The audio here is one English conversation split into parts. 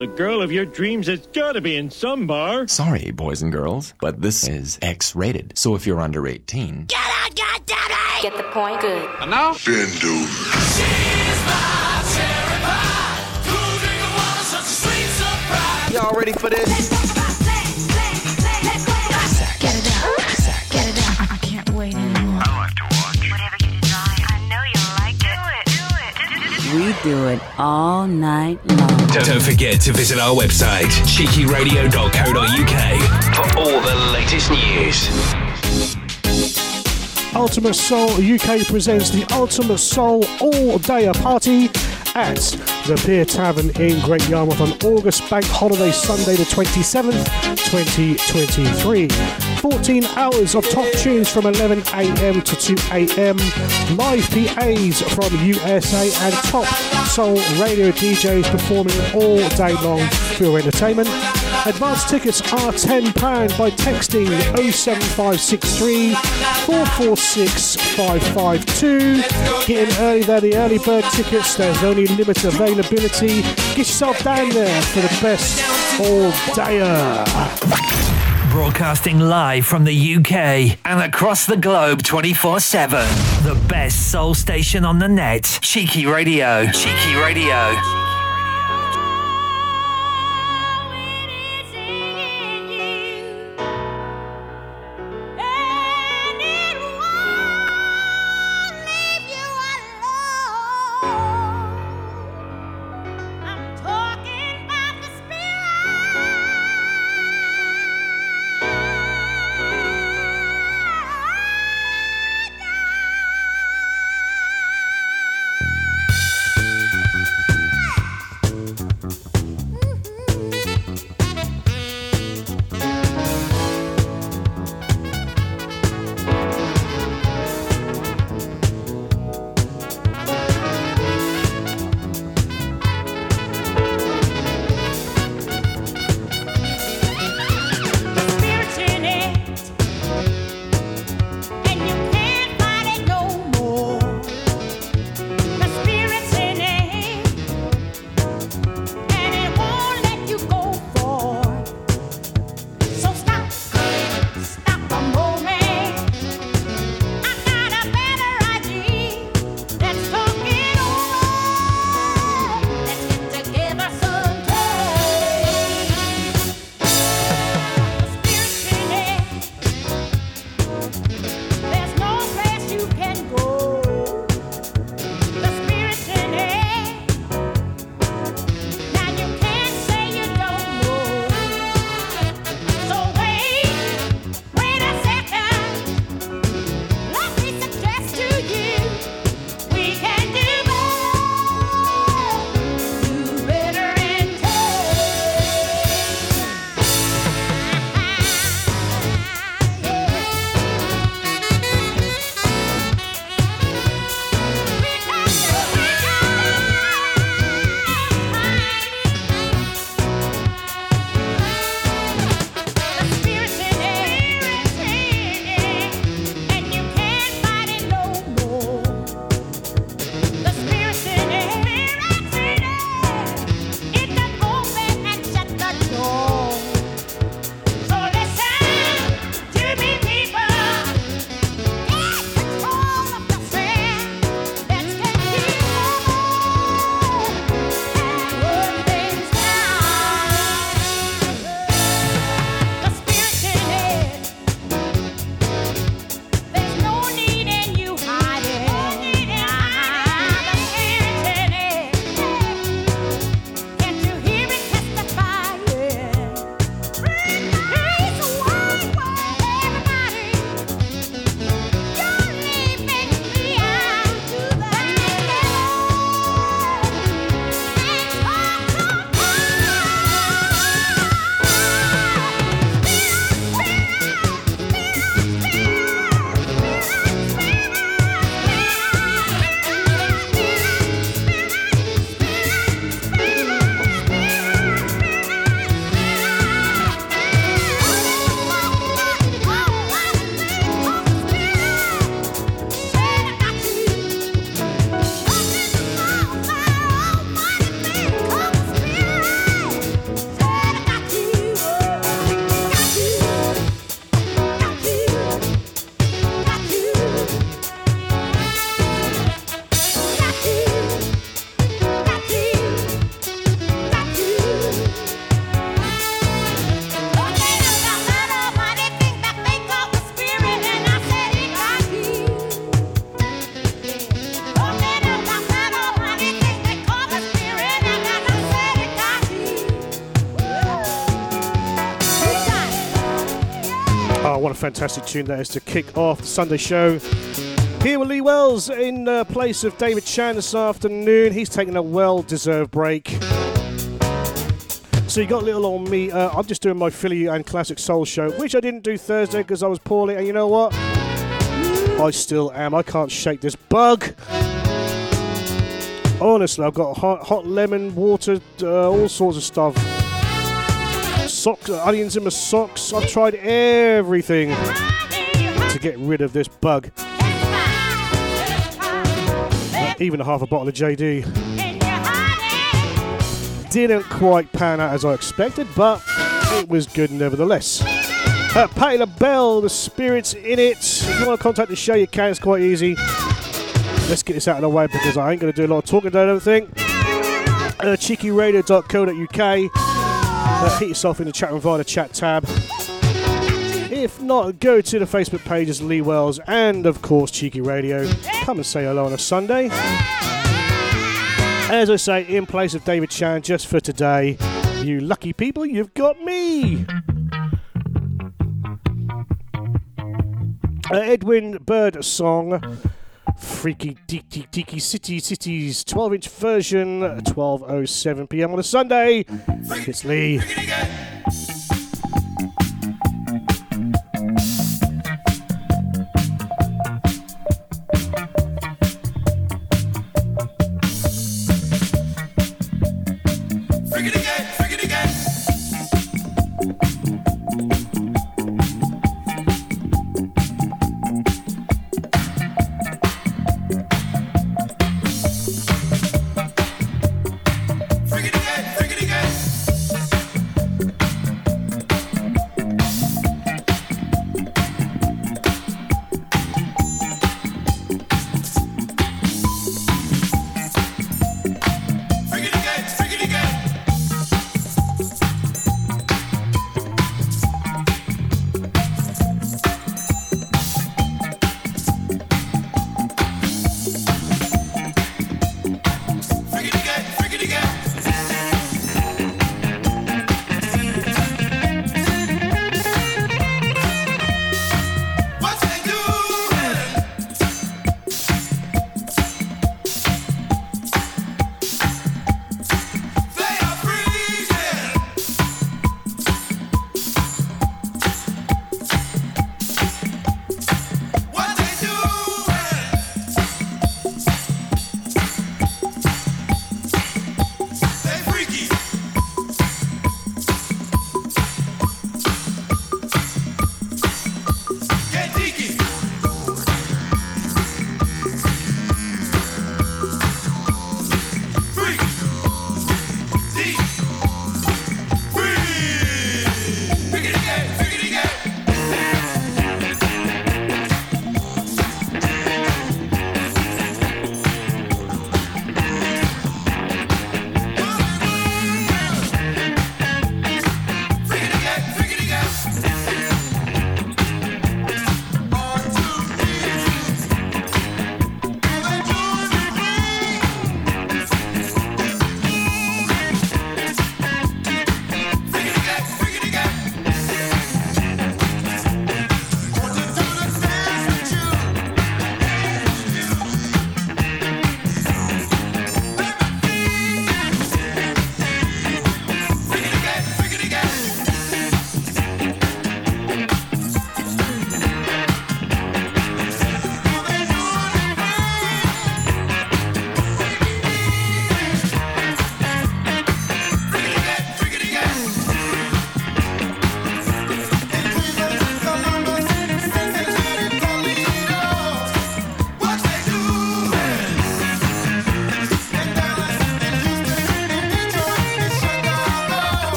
The girl of your dreams has got to be in some bar. Sorry, boys and girls, but this is X rated. So if you're under 18, Get out, goddammit! Get the point? Good. And now? Y'all ready for this? Do it. Do it. We do it all night long. Don't, don't forget to visit our website, cheekyradio.co.uk, for all the latest news. Ultimate Soul UK presents the Ultimate Soul All Day Party at the Pier Tavern in Great Yarmouth on August Bank Holiday Sunday, the 27th, 2023. 14 hours of top tunes from 11am to 2am, live PAs from USA, and top soul radio DJs performing all day long for your entertainment. Advance tickets are £10 by texting 07563 446 552. Get in early there, the early bird tickets, there's only limited availability. Get yourself down there for the best all dayer. Broadcasting live from the UK and across the globe 24 7. The best soul station on the net. Cheeky Radio. Cheeky Radio. Fantastic tune that is to kick off the Sunday show. Here with Lee Wells in uh, place of David Chan this afternoon. He's taking a well deserved break. So you got little on me. Uh, I'm just doing my Philly and classic soul show, which I didn't do Thursday because I was poorly. And you know what? I still am. I can't shake this bug. Honestly, I've got hot, hot lemon water, uh, all sorts of stuff. Socks, onions in my socks. I've tried everything to get rid of this bug. Even a half a bottle of JD. Didn't quite pan out as I expected, but it was good nevertheless. Uh, Patti LaBelle, the spirits in it. If you want to contact the show, you can. It's quite easy. Let's get this out of the way because I ain't going to do a lot of talking I don't think. Uh, cheekyradio.co.uk. Uh, hit yourself in the chat room via the chat tab. If not, go to the Facebook pages Lee Wells and, of course, Cheeky Radio. Come and say hello on a Sunday. As I say, in place of David Chan, just for today, you lucky people, you've got me. Uh, Edwin Birdsong, Freaky Deaky Deaky City Cities, 12 inch version, 12.07 pm on a Sunday. It's Lee.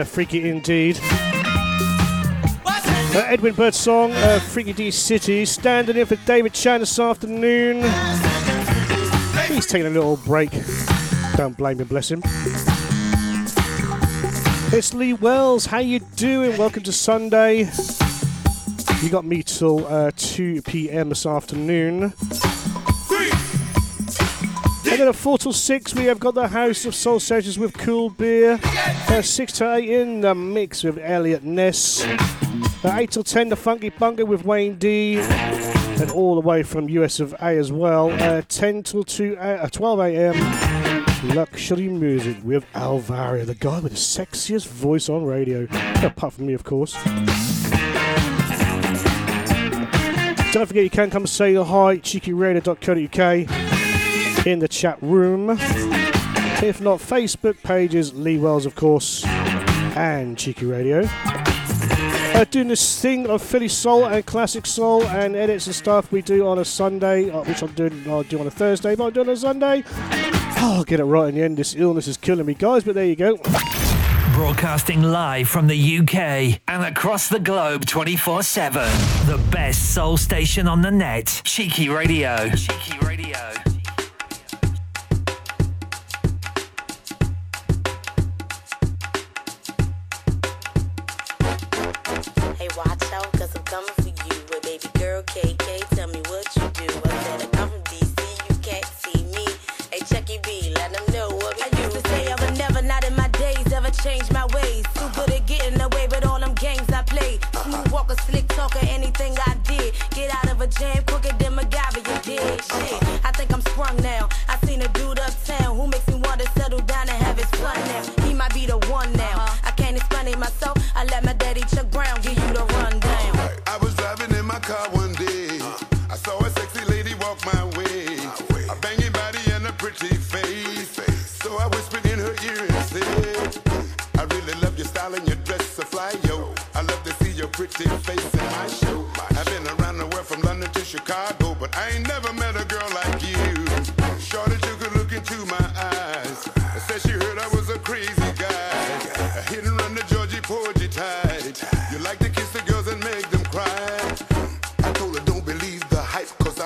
They're freaky indeed. Uh, Edwin Bird's song, uh, Freaky D City, standing in for David Chan this afternoon. He's taking a little break. Don't blame him, bless him. It's Lee Wells. How you doing? Welcome to Sunday. You got me till uh, 2 p.m. this afternoon. And at 4 till 6, we have got the House of Soul Sessions with Cool Beer. Uh, 6 to 8 in the mix with Elliot Ness. Uh, 8 till 10, the Funky Bunker with Wayne D. And all the way from US of A as well. Uh, 10 till 2, uh, 12 a.m. Luxury music with Alvario, the guy with the sexiest voice on radio. Apart from me, of course. Don't forget you can come say hi, cheekyradio.co.uk in the chat room. If not, Facebook pages, Lee Wells, of course, and Cheeky Radio. Uh, doing this thing of Philly soul and classic soul and edits and stuff we do on a Sunday, uh, which I'm doing, I'll do on a Thursday, but I'm doing on a Sunday. Oh, I'll get it right in the end. This illness is killing me, guys, but there you go. Broadcasting live from the UK and across the globe 24 7. The best soul station on the net. Cheeky Radio. Cheeky Radio.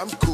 I'm cool.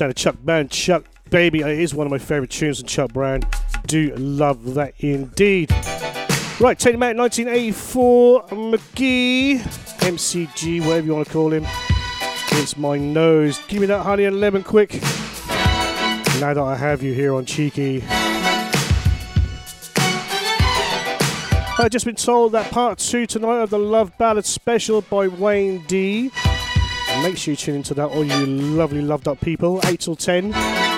Sound of Chuck Brown. Chuck Baby it is one of my favourite tunes of Chuck Brown. Do love that indeed. Right, take him out 1984. McGee, MCG, whatever you want to call him. It's my nose. Give me that honey and lemon quick. Now that I have you here on Cheeky. I've just been told that part two tonight of the Love Ballad special by Wayne D. Make sure you tune into that, all you lovely loved up people. 8 till 10.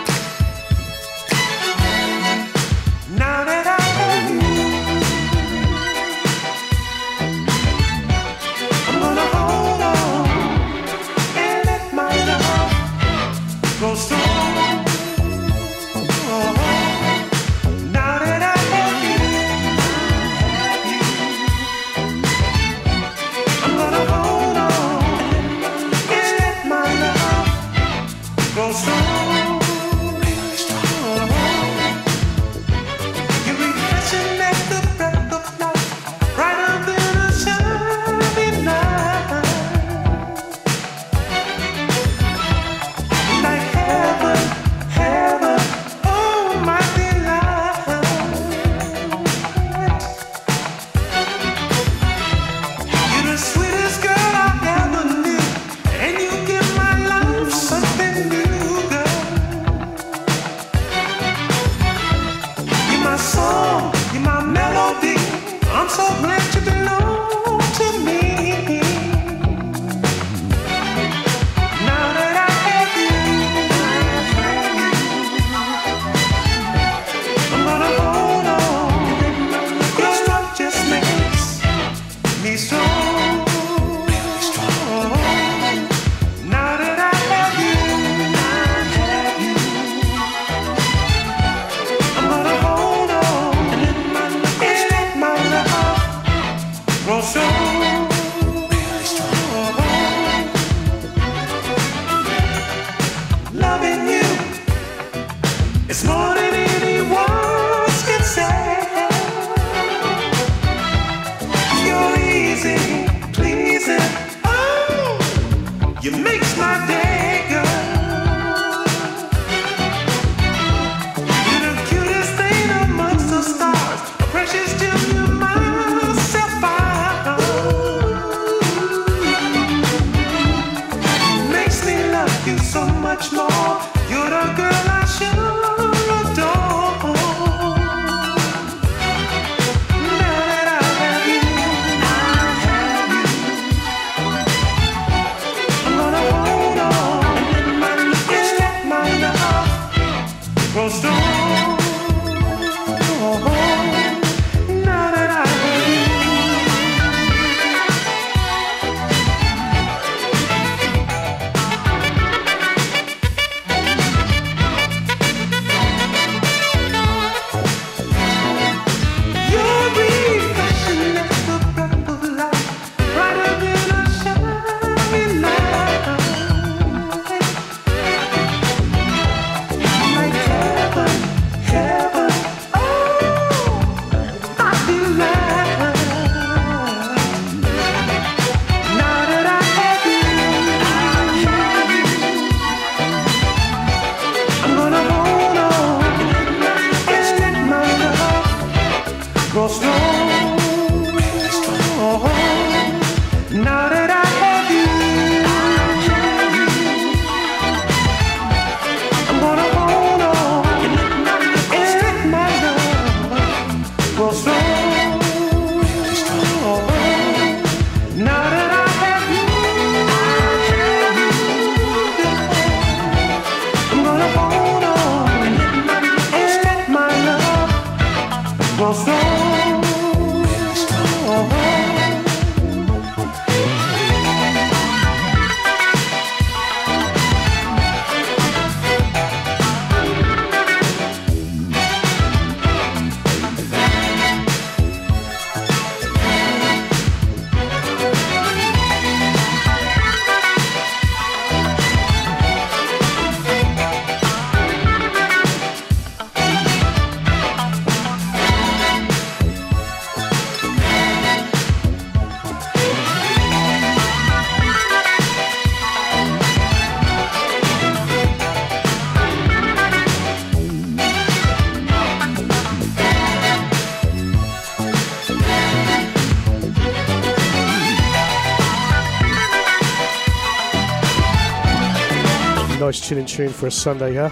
chilling tune for a Sunday, huh?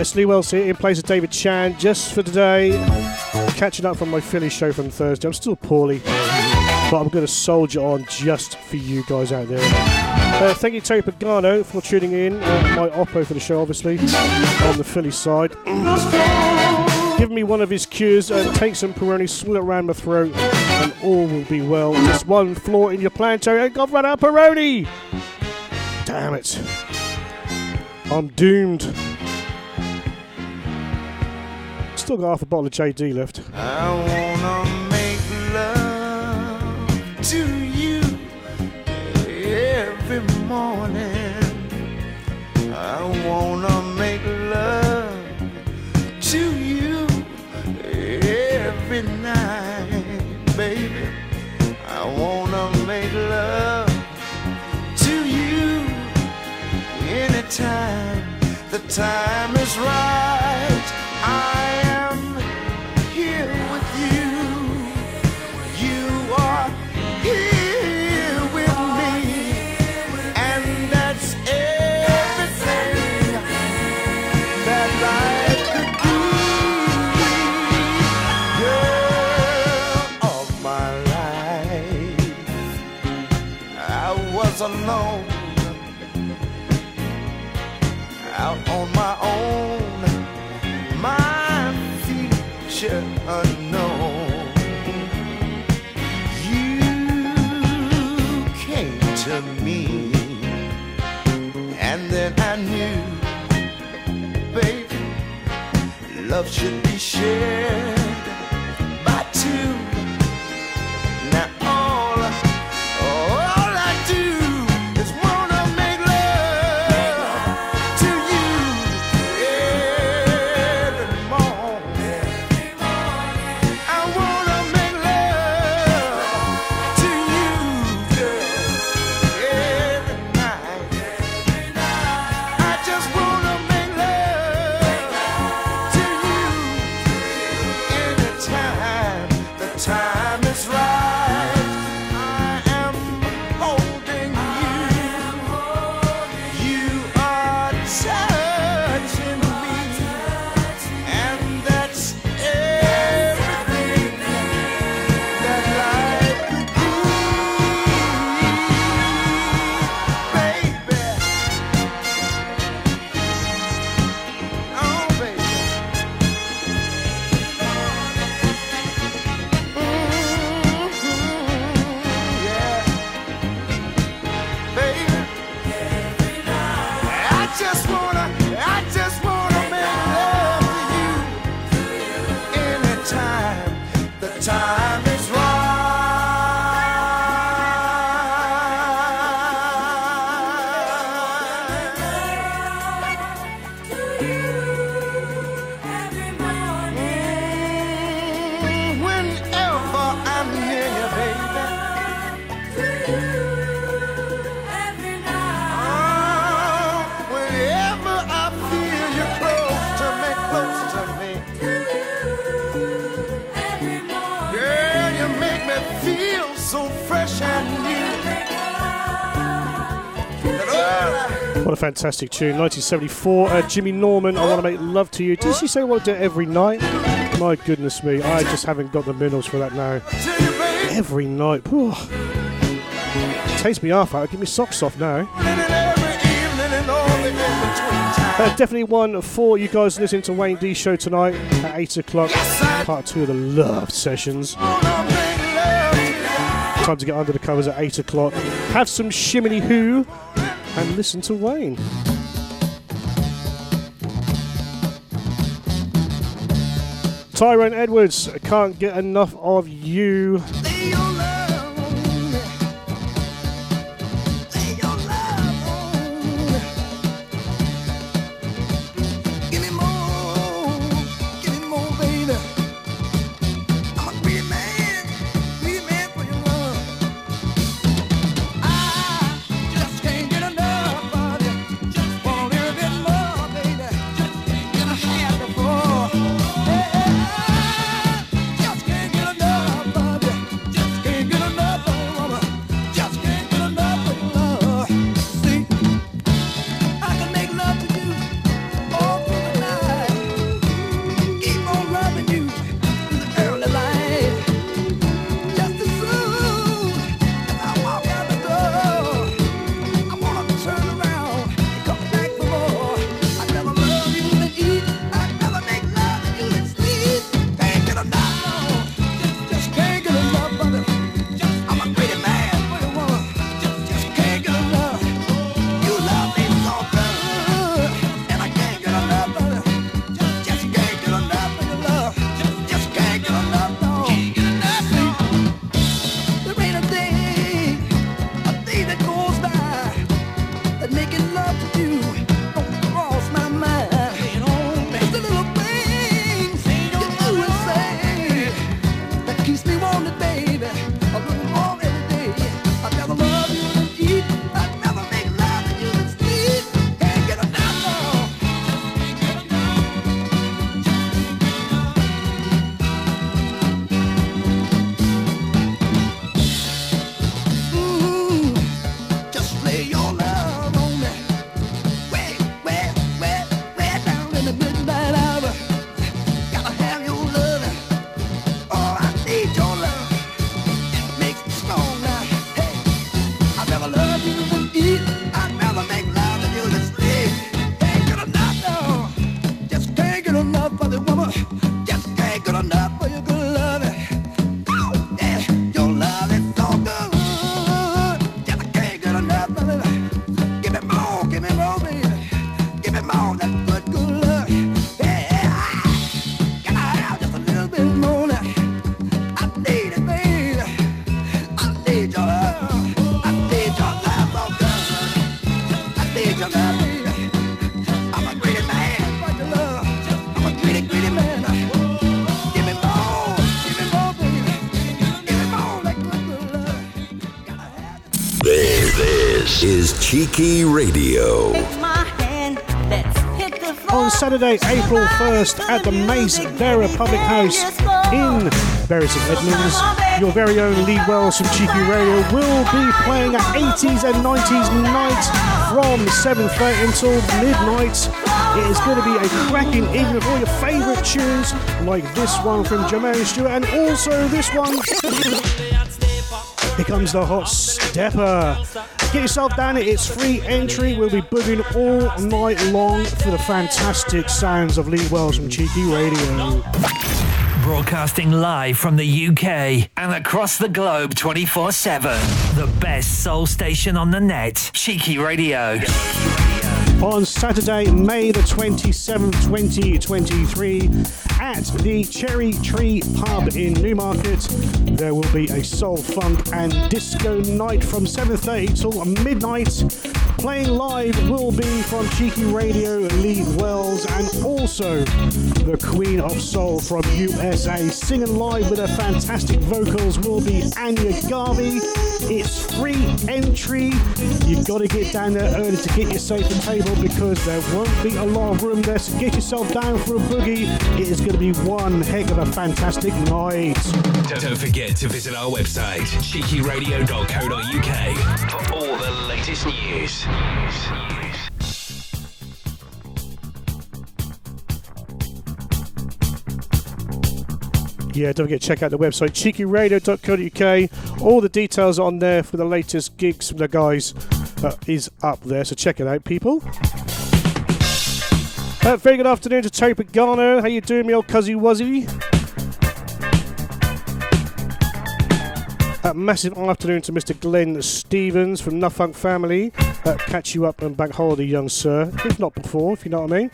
It's Lee Wells here in place of David Chan just for today. Catching up from my Philly show from Thursday. I'm still poorly, but I'm going to soldier on just for you guys out there. Uh, thank you, Terry Pagano, for tuning in. Uh, my Oppo for the show, obviously, on the Philly side. Give me one of his cures, uh, take some Peroni, swirl it around my throat, and all will be well. Just one flaw in your plan, Terry, I've run out of Peroni! damn it. I'm doomed. Still got half a bottle of JD left. Time 却比现 fantastic tune. 1974. Uh, Jimmy Norman, I Want to Make Love to You. Did she say what to do it every night? My goodness me. I just haven't got the minerals for that now. Every night. Whew. Takes me half out. Give me socks off now. Uh, definitely one for you guys listening to Wayne D show tonight at 8 o'clock. Part two of the Love Sessions. Time to get under the covers at 8 o'clock. Have some shimmy hoo and listen to Wayne. Tyrone Edwards, can't get enough of you. Is Cheeky Radio. On Saturday, April 1st, at the Mace Vera Public House in Bury St Edmunds, your very own Lee Wells from Cheeky Radio will be playing an 80s and 90s night from 7.30 until midnight. It is going to be a cracking evening with all your favourite tunes, like this one from Jermaine Stewart and also this one. Here comes the hot stepper. Get yourself down it. It's free entry. We'll be booging all night long for the fantastic sounds of Lee Wells from Cheeky Radio. Broadcasting live from the UK and across the globe 24 7. The best soul station on the net. Cheeky Radio. On Saturday, May the 27th, 2023, at the Cherry Tree Pub in Newmarket. There will be a soul, funk, and disco night from 7:30 till midnight. Playing live will be from Cheeky Radio, Lee Wells, and also the Queen of Soul from USA. Singing live with her fantastic vocals will be Anya Garvey. It's free entry. You've got to get down there early to get yourself a table because there won't be a lot of room there. So get yourself down for a boogie. It is going to be one heck of a fantastic night. Don't, forget to visit our website, cheekyradio.co.uk, for all latest news. Yeah, don't forget to check out the website cheekyradio.co.uk. All the details on there for the latest gigs from the guys uh, is up there, so check it out, people. Uh, very good afternoon to Terry Pagano. How you doing, me old cuzzy wuzzy? Uh, massive afternoon to Mr. Glenn Stevens from Nuffunk Family. Uh, catch you up on Bank Holiday, young sir. If not before, if you know what I mean.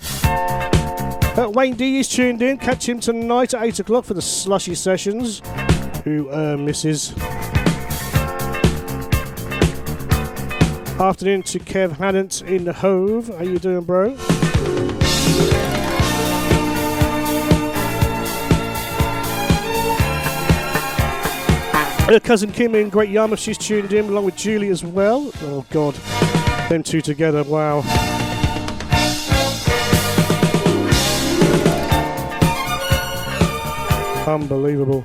Uh, Wayne D is tuned in. Catch him tonight at 8 o'clock for the slushy sessions. Who uh, misses? Afternoon to Kev Hannant in the Hove. How you doing, bro? Uh, cousin Kim in Great Yarmouth, she's tuned in along with Julie as well. Oh God, them two together, wow. Unbelievable.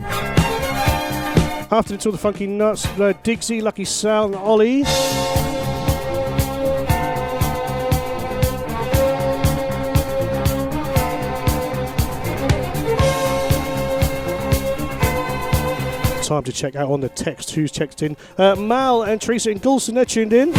After it's all the Funky Nuts, uh, Dixie, Lucky Sal, and Ollie. Time to check out on the text who's checked in. Uh, Mal and Teresa and Goulston, they're tuned in.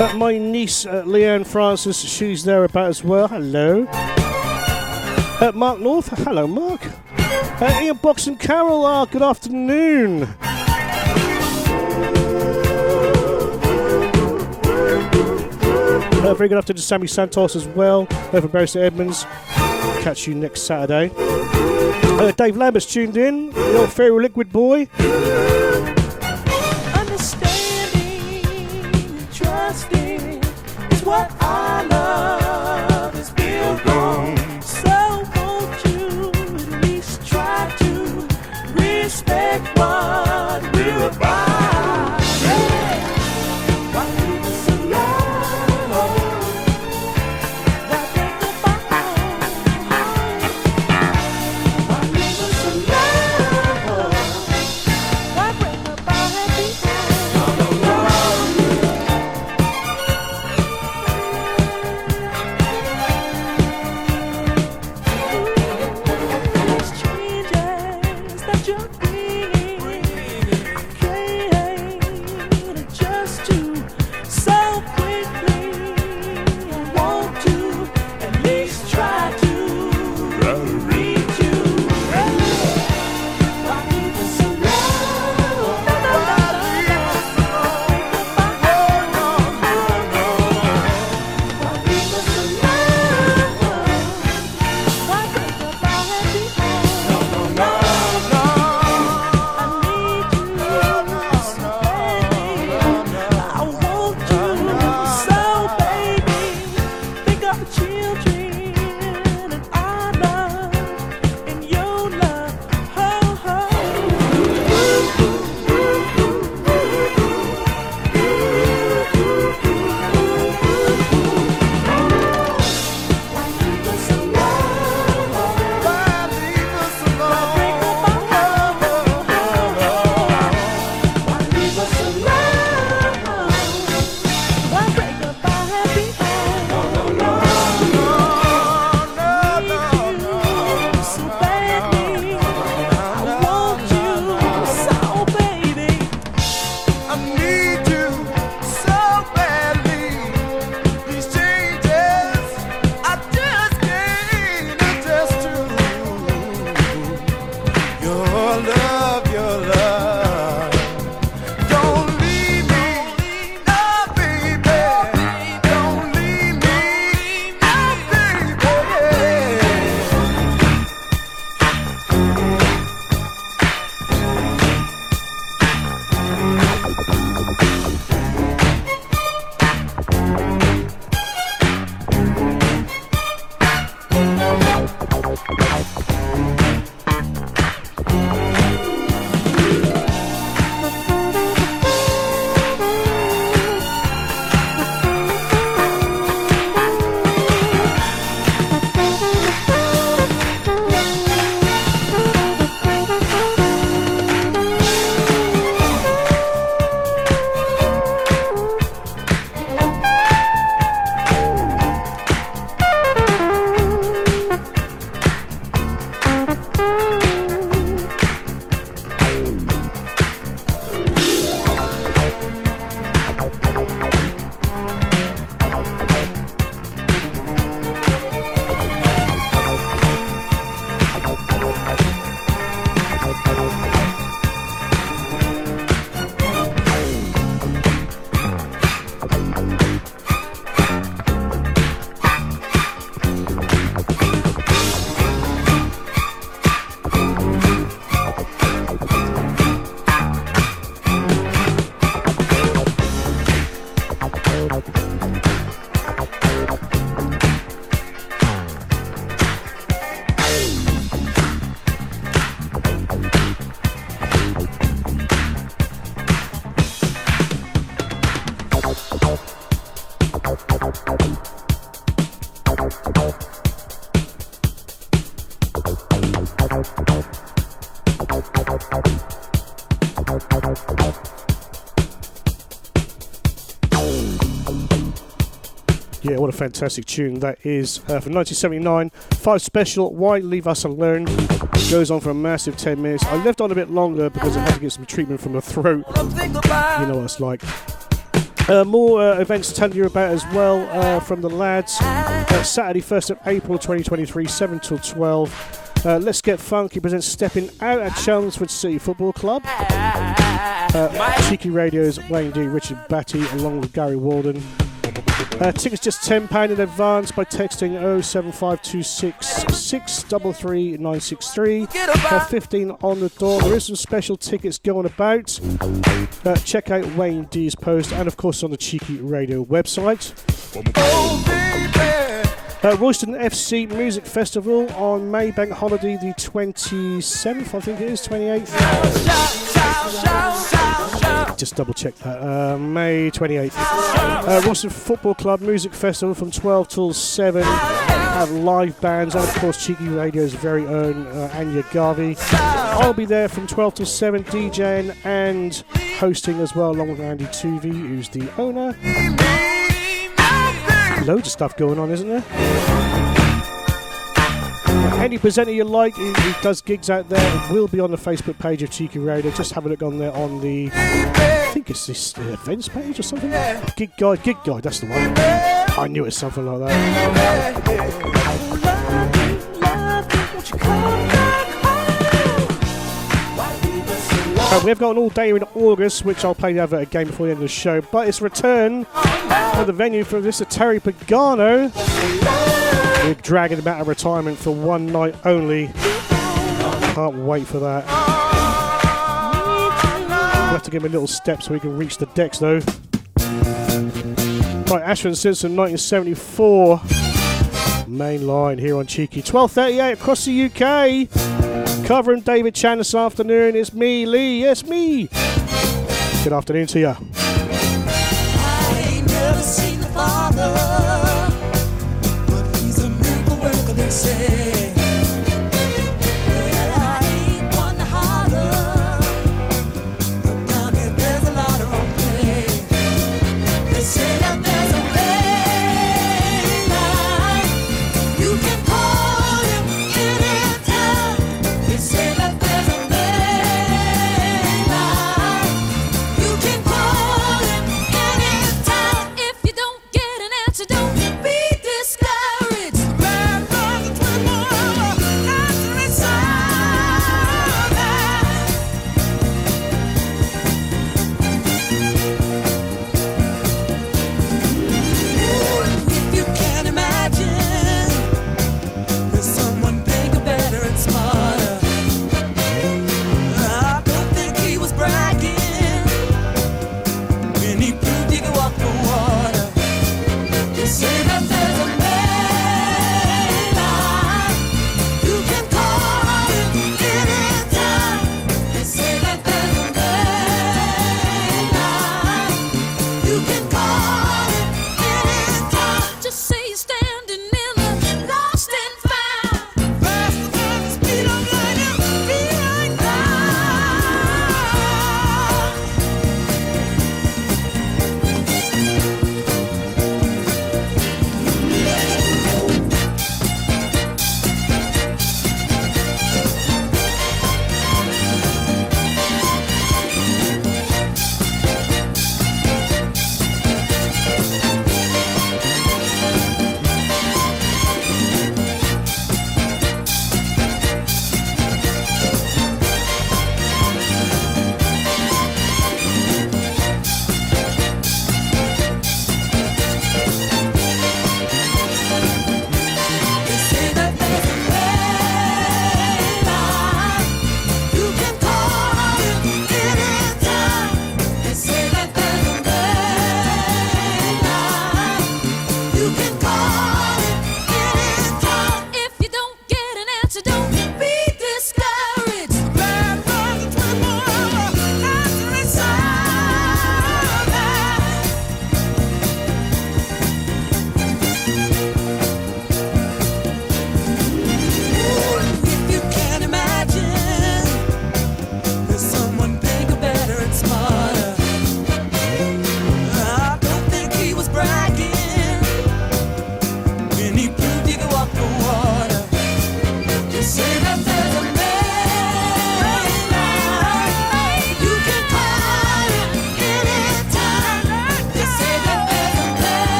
Uh, my niece, uh, Leanne Francis, she's there about as well. Hello. Uh, Mark North, hello, Mark. Uh, Ian Box and Carol, uh, good afternoon. Uh, very good afternoon to Sammy Santos as well, over Bury St Edmunds. Catch you next Saturday. Uh, Dave Lambert's tuned in, the old fairy liquid boy. What a fantastic tune that is uh, from 1979. Five Special, Why Leave Us Alone? Goes on for a massive 10 minutes. I left on a bit longer because I had to get some treatment from the throat. You know what it's like. Uh, more uh, events to tell you about as well uh, from the lads. Uh, Saturday, 1st of April 2023, 7 till 12. Uh, Let's Get Funky presents Stepping Out at Chelmsford City Football Club. Uh, Cheeky Radio's Wayne D. Richard Batty along with Gary Walden. Uh, tickets just £10 in advance by texting 07526 633 963. Uh, 15 on the door. There is some special tickets going about. Uh, check out Wayne D's post and, of course, on the Cheeky Radio website. Uh, Royston FC Music Festival on Maybank holiday the 27th, I think it is, 28th. Just double check that. Uh, May 28th. Uh, Football Club Music Festival from 12 till 7. Have live bands and, of course, Cheeky Radio's very own uh, Anya Garvey. I'll be there from 12 till 7 DJing and hosting as well, along with Andy Tuvey, who's the owner. Loads of stuff going on, isn't there? Any presenter you like who, does gigs out there will be on the Facebook page of Cheeky Radio. Just have a look on there on the, I think it's this uh, events page or something. Gig Guide, Gig Guide, that's the one. I knew it was something like that. We've got an all day in August, which I'll play the again before the end of the show. But it's return for the venue for this Terry Pagano. We're dragging him out of retirement for one night only. Can't wait for that. We'll have to give him a little step so we can reach the decks though. Right, Ashford Simpson 1974. Main line here on Cheeky. 12.38 across the UK. Covering David Chan this afternoon. It's me, Lee. Yes, me. Good afternoon to you.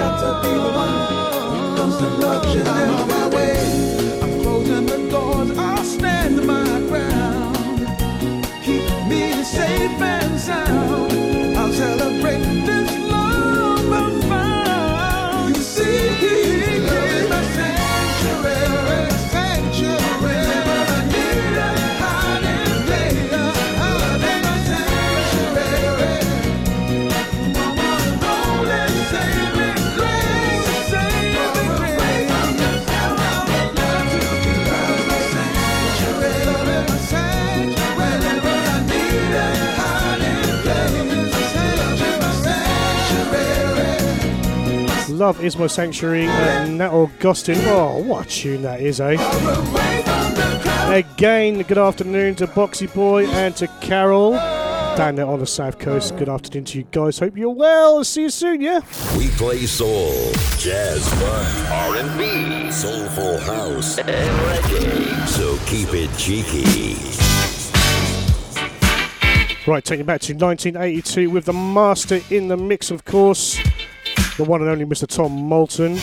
Got to be the one. Comes love never my way. I'm closing the doors, I'll stand my ground. Keep me safe and sound. I'll celebrate Love is my sanctuary. Nat Augustine. Oh, what a tune that is, eh? Again, good afternoon to Boxy Boy and to Carol down there on the south coast. Good afternoon to you guys. Hope you're well. See you soon, yeah? We play soul, jazz funk, R&B, soulful house, and reggae. So keep it cheeky. Right, taking it back to 1982 with the master in the mix, of course. The one and only Mr. Tom Moulton.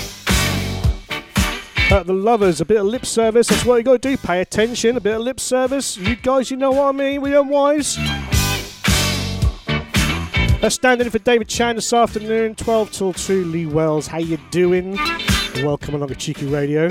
Uh, the lovers, a bit of lip service. That's what you got to do. Pay attention. A bit of lip service. You guys, you know what I mean. We don't wise. Uh, standing in for David Chan this afternoon, 12 till 2. Lee Wells, how you doing? Welcome along to Cheeky Radio.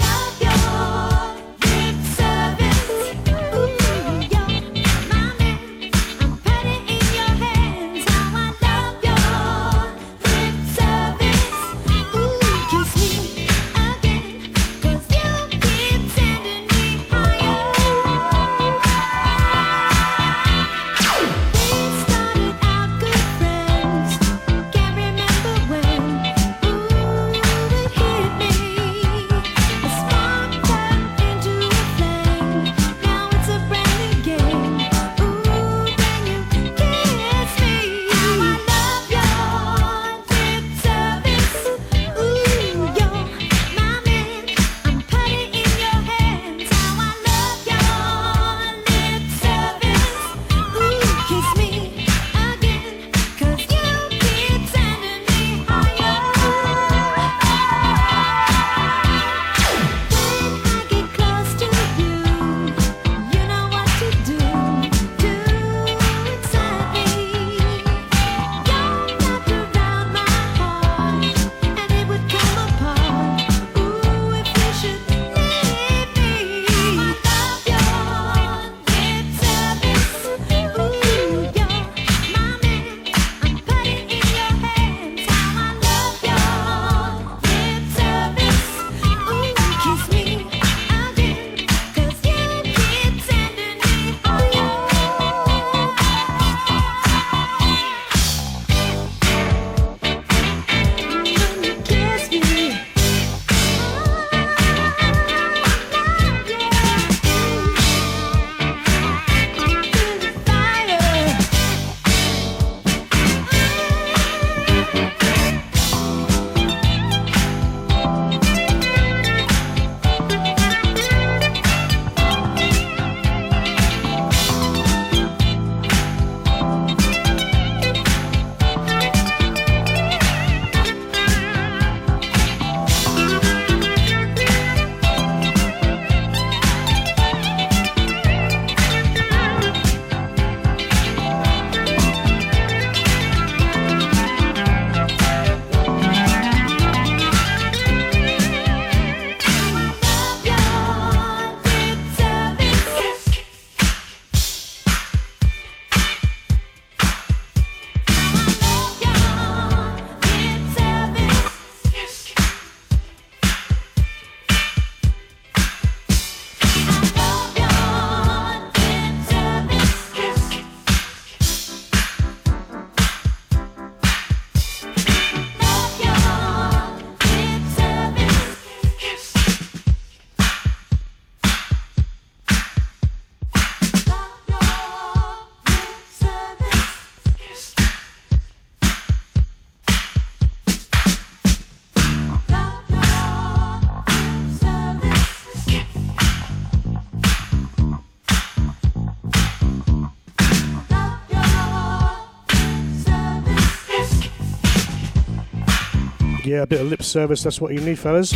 Yeah, a bit of lip service, that's what you need, fellas.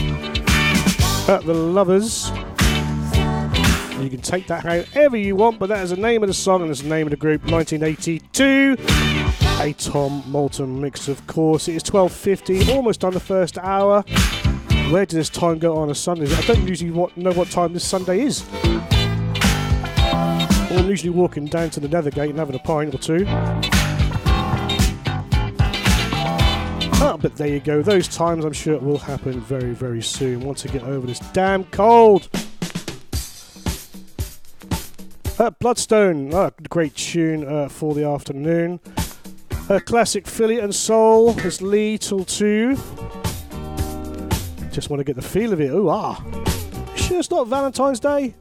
At the Lovers. You can take that however you want, but that is the name of the song and it's the name of the group 1982. A Tom Moulton mix, of course. It is 12.50, almost on the first hour. Where does this time go on a Sunday? I don't usually know what time this Sunday is. I'm usually walking down to the Nethergate and having a pint or two. But there you go. Those times I'm sure will happen very, very soon once I get over this damn cold. Uh, Bloodstone, uh, great tune uh, for the afternoon. Uh, classic Philly and Soul. It's Lee till 2. Just want to get the feel of it. Ooh, ah. Sure, it's not Valentine's Day?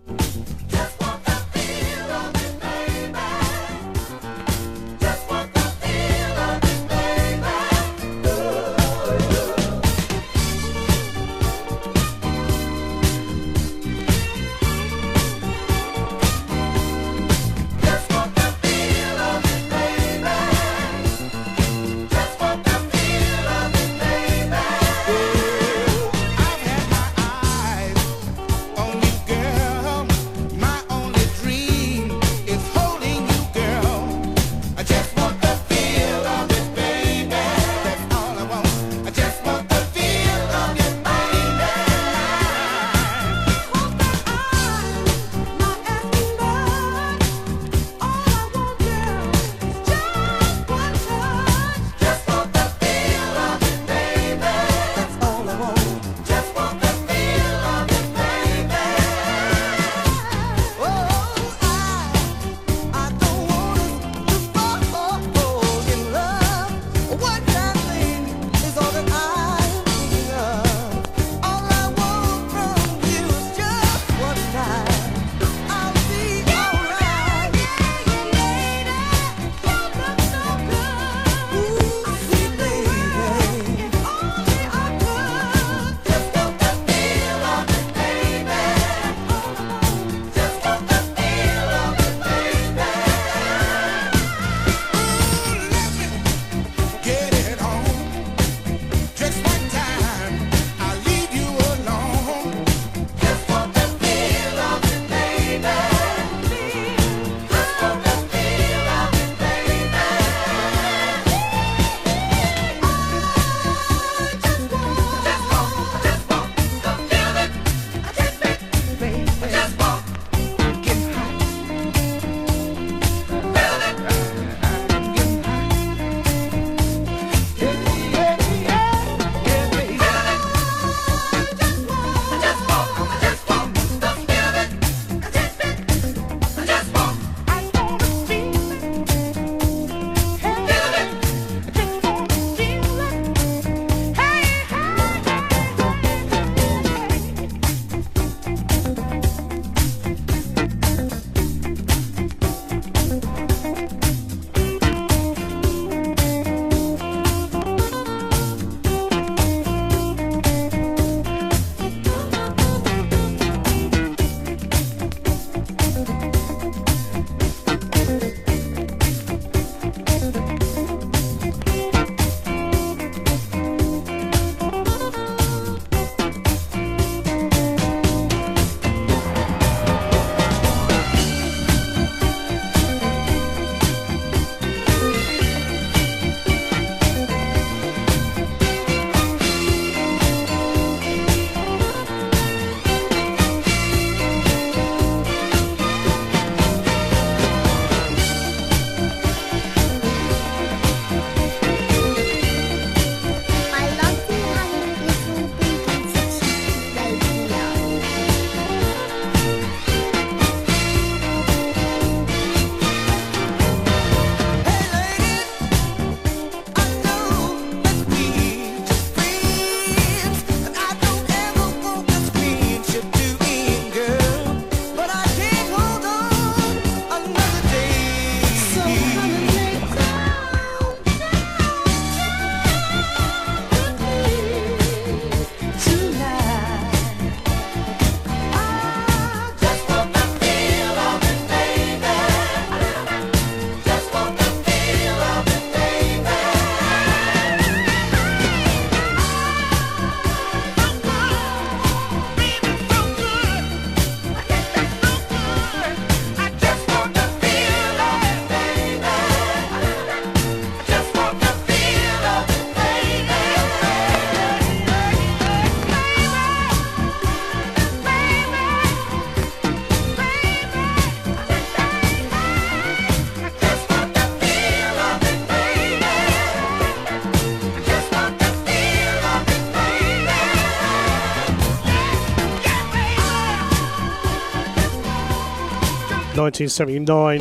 1979.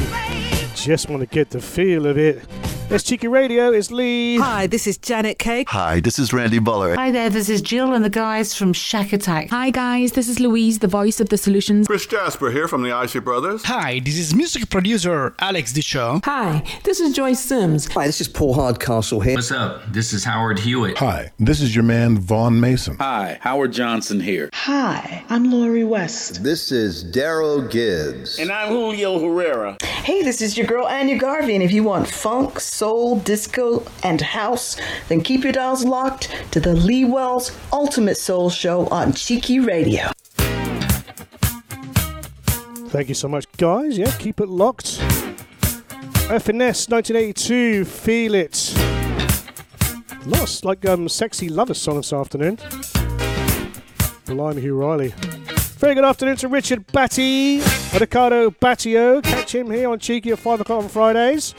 Just want to get the feel of it. It's Cheeky Radio. It's Lee. Hi, this is Janet Cake. Hi, this is Randy Buller. Hi there, this is Jill and the guys from Shack Attack. Hi guys, this is Louise, the voice of the solutions. Chris Jasper here from the Isley Brothers. Hi, this is music producer Alex Dicho. Hi, this is Joyce Sims. Hi, this is Paul Hardcastle here. What's up? This is Howard Hewitt. Hi, this is your man Vaughn Mason. Hi, Howard Johnson here. Hi, I'm Lori West. This is Daryl Gibbs. And I'm Julio Herrera. Hey, this is your girl Anya Garvey, and if you want funk, soul, disco, and house, then keep your dials locked to the Lee Wells Ultimate Soul Show on Cheeky Radio. Thank you so much, guys. Yeah, keep it locked. Finesse 1982, Feel It. Lost like um sexy lover song this afternoon. Blimey, Hugh Riley. Very good afternoon to Richard Batty, Ricardo Battio. Catch him here on Cheeky at 5 o'clock on Fridays.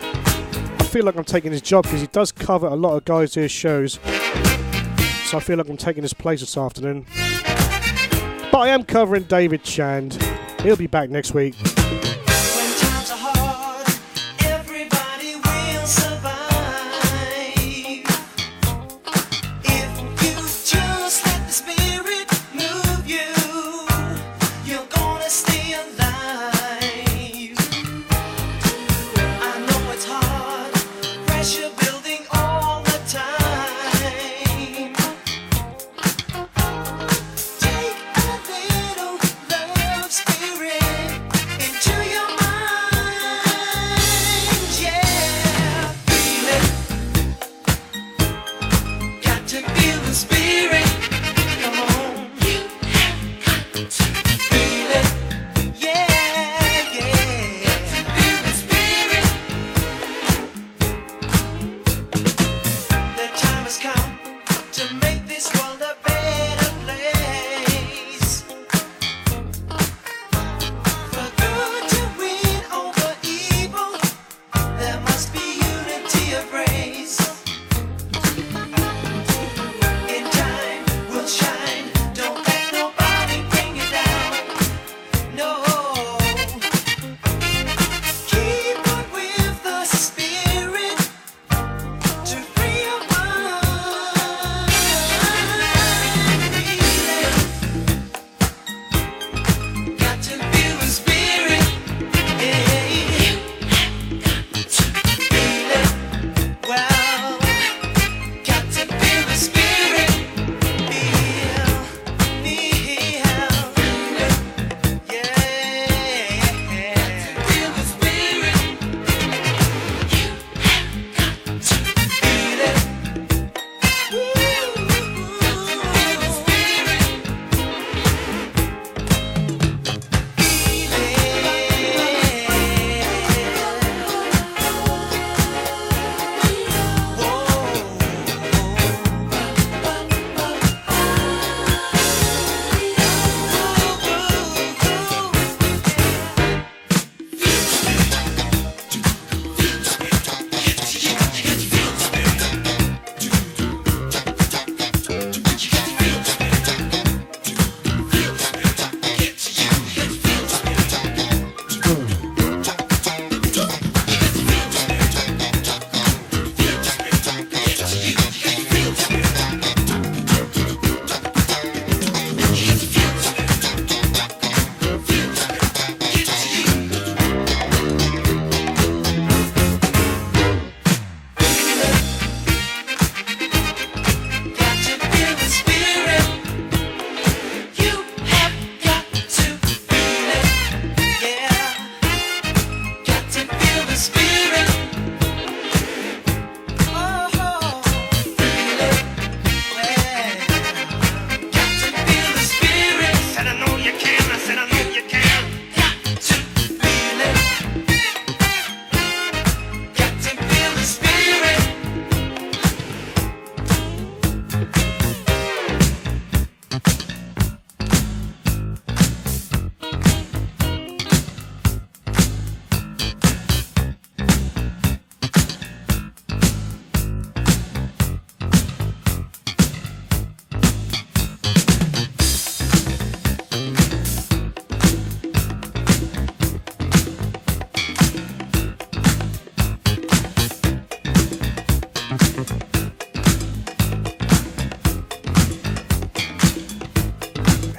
I feel like I'm taking his job because he does cover a lot of guys his shows. So I feel like I'm taking his place this afternoon. But I am covering David Chand. He'll be back next week.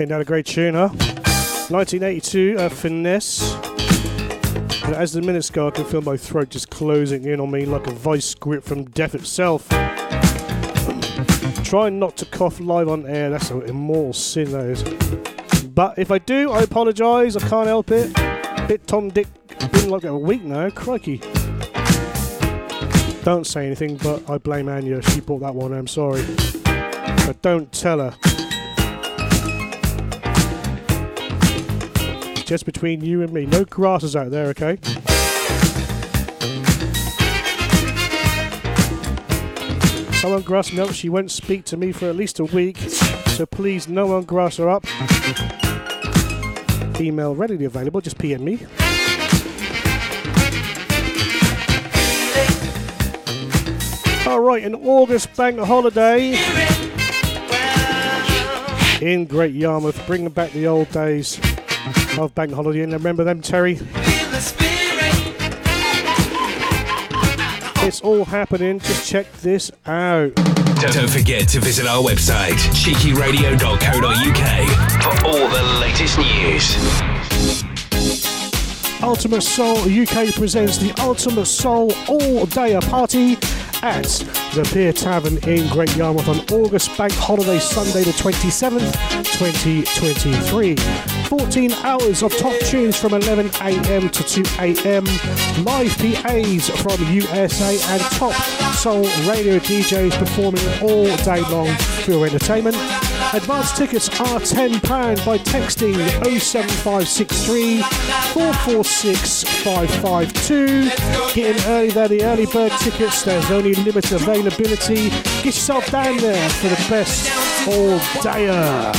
Ain't that a great tune, huh? 1982, uh, Finesse. And as the minutes go, I can feel my throat just closing in on me like a vice grip from death itself. Try not to cough live on air, that's an immoral sin, that is. But if I do, I apologise, I can't help it. Bit Tom Dick, been like a week now, crikey. Don't say anything, but I blame Anya, she brought that one, I'm sorry. But don't tell her. Just between you and me. No grasses out there, okay? Someone grass me up. She won't speak to me for at least a week. So please, no one grass her up. Email readily available. Just PM me. All right, an August bank holiday in Great Yarmouth, bringing back the old days of bank holiday. And remember them, Terry? It's all happening. Just check this out. Don't forget to visit our website, cheekyradio.co.uk, for all the latest news. Ultimate Soul UK presents the Ultimate Soul All Day Party at the Pier Tavern in Great Yarmouth on August Bank Holiday Sunday, the 27th, 2023. 14 hours of top tunes from 11am to 2am, live PAs from USA, and top soul radio DJs performing all day long for your entertainment. Advance tickets are £10 by texting 07563 446 552. Get in early, they're the early bird tickets. There's only limited availability. Get yourself down there for the best all dayer.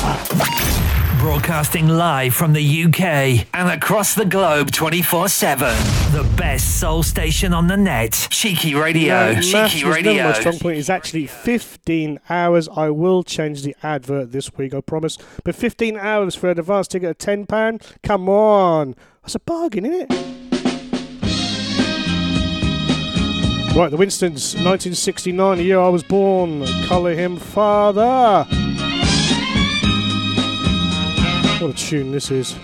Broadcasting live from the UK and across the globe 24 7. The best soul station on the net. Cheeky Radio. No, Cheeky Maths was never Radio. My strong point is actually 15 hours. I will change the advert this week, I promise. But 15 hours for an advance ticket of £10? Come on. That's a bargain, isn't it? Right, the Winstons, 1969, the year I was born. Colour him father. What a tune this is.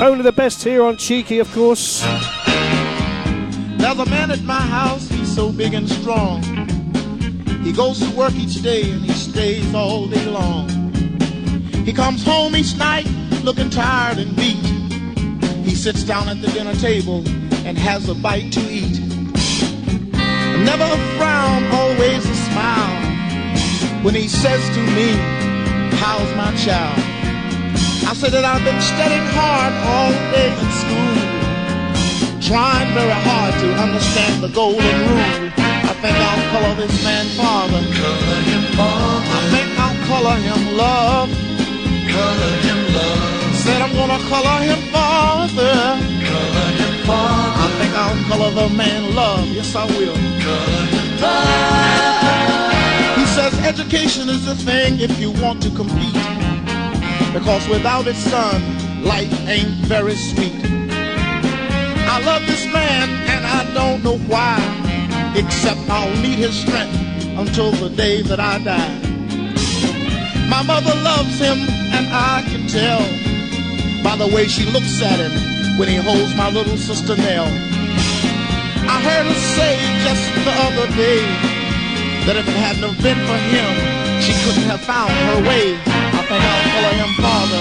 Only the best here on Cheeky, of course. There's a man at my house, he's so big and strong. He goes to work each day and he stays all day long. He comes home each night looking tired and beat. He sits down at the dinner table and has a bite to eat. Never a frown, always a smile. When he says to me, How's my child? I said that I've been studying hard all day in school trying very hard to understand the golden rule. I think I'll color this man father. Color him father. I think I'll color him love. Color him love. Said I'm gonna color him father. Color him father. Think I'll color the man love. Yes, I will. Color. He says education is the thing if you want to compete. Because without it, son, life ain't very sweet. I love this man and I don't know why, except I'll need his strength until the day that I die. My mother loves him and I can tell by the way she looks at him when he holds my little sister Nell. I heard her say just the other day that if it hadn't have been for him, she couldn't have found her way. I think I'll color him father.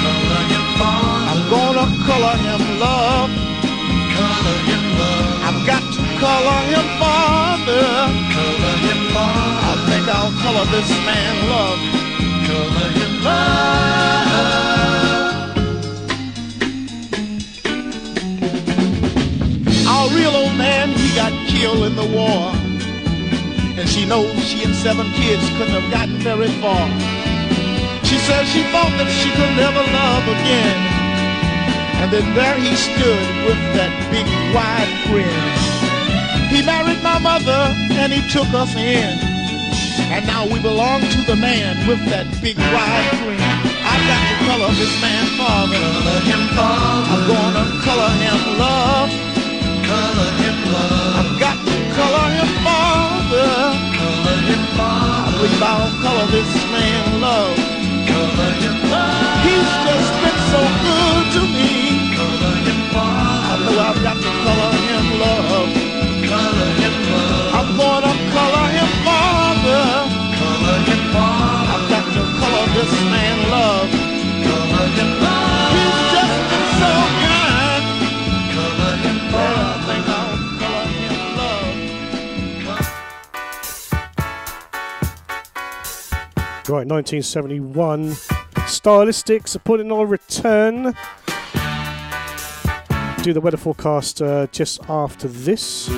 Color him father. I'm gonna color him love. Color him love. I've got to color him father. Color him father. I think I'll color this man love. Color him love. Real old man, he got killed in the war. And she knows she and seven kids couldn't have gotten very far. She says she thought that she could never love again. And then there he stood with that big wide grin. He married my mother and he took us in. And now we belong to the man with that big wide grin. I've got to color this man father. Color him father. I'm gonna color him love. Color him love. I've got to color him father. Color I believe I'll color this man love. He's just been so good to me. I know I've got to color him love. I'm gonna color him father. I've got to color this man love. He's Right, 1971. Stylistics are putting on a return. Do the weather forecast uh, just after this.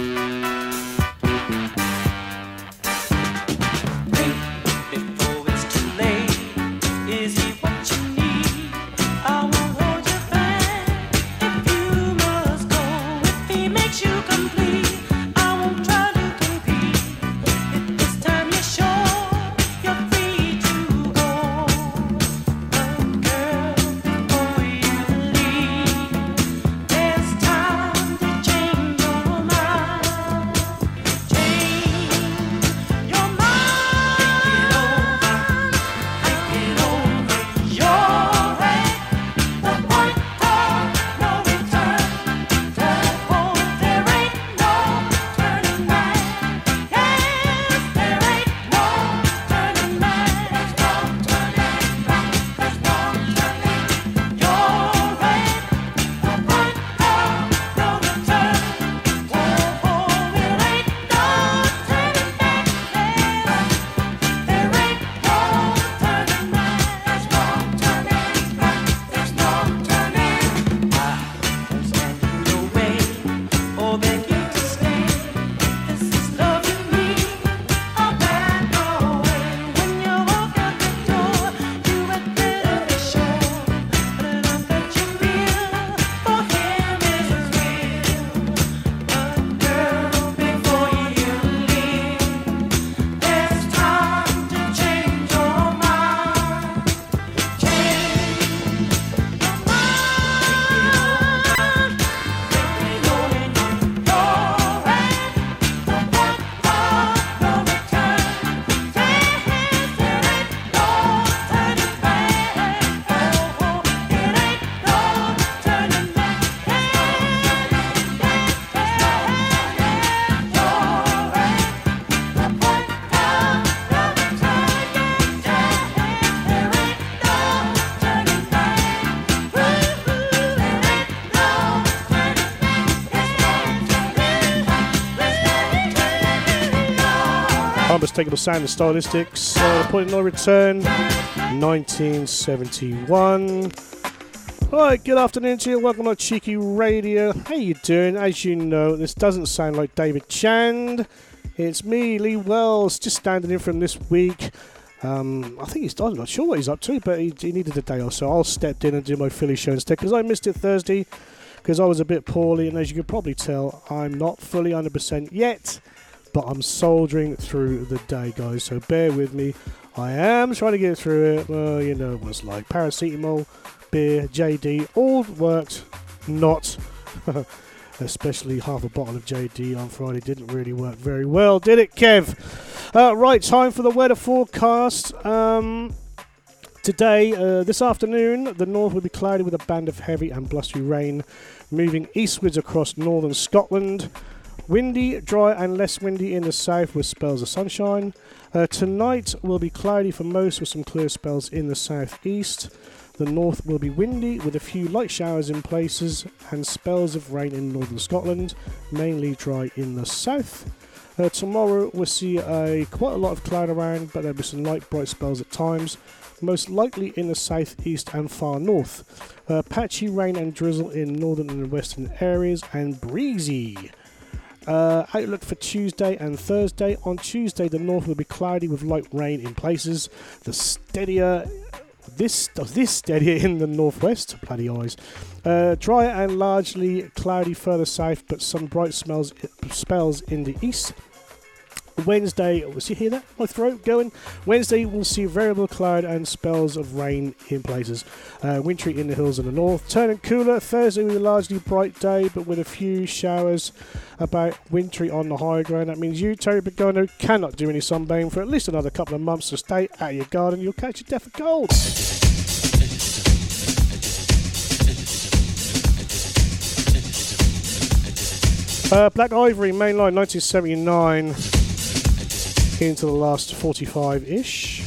Unmistakable Sound and Stylistics. Uh, putting on return 1971. Right, good afternoon to you. Welcome to Cheeky Radio. How you doing? As you know, this doesn't sound like David Chand. It's me, Lee Wells, just standing in for him this week. Um, I think he's. I'm not sure what he's up to, but he, he needed a day or so. I'll step in and do my Philly show instead because I missed it Thursday because I was a bit poorly, and as you can probably tell, I'm not fully 100% yet, but I'm soldiering through the day, guys. So bear with me. I am trying to get through it. Well, you know what it's like. Paracetamol, beer, JD, all worked. Not. Especially half a bottle of JD on Friday didn't really work very well, did it, Kev? Uh, right, time for the weather forecast. Um, today, uh, this afternoon, the north will be cloudy with a band of heavy and blustery rain moving eastwards across northern Scotland. Windy, dry, and less windy in the south with spells of sunshine. Uh, tonight will be cloudy for most with some clear spells in the southeast. The north will be windy with a few light showers in places and spells of rain in northern Scotland, mainly dry in the south. Uh, tomorrow we'll see a quite a lot of cloud around, but there'll be some light bright spells at times, most likely in the southeast and far north. Uh, patchy rain and drizzle in northern and western areas, and breezy. Uh, outlook for Tuesday and Thursday. On Tuesday, the north will be cloudy with light rain in places. The steadier this this steadier in the northwest. Bloody eyes. Uh, dry and largely cloudy further south, but some bright smells spells in the east. Wednesday, we'll see, hear that? My throat going. Wednesday, we'll see variable cloud and spells of rain in places. Uh, wintry in the hills in the north. Turning cooler. Thursday, will be a largely bright day, but with a few showers about wintry on the higher ground. That means you, Terry Begono, cannot do any sunbathing for at least another couple of months. So stay out of your garden. You'll catch a death of cold. Uh, Black Ivory, mainline 1979 into the last 45 ish.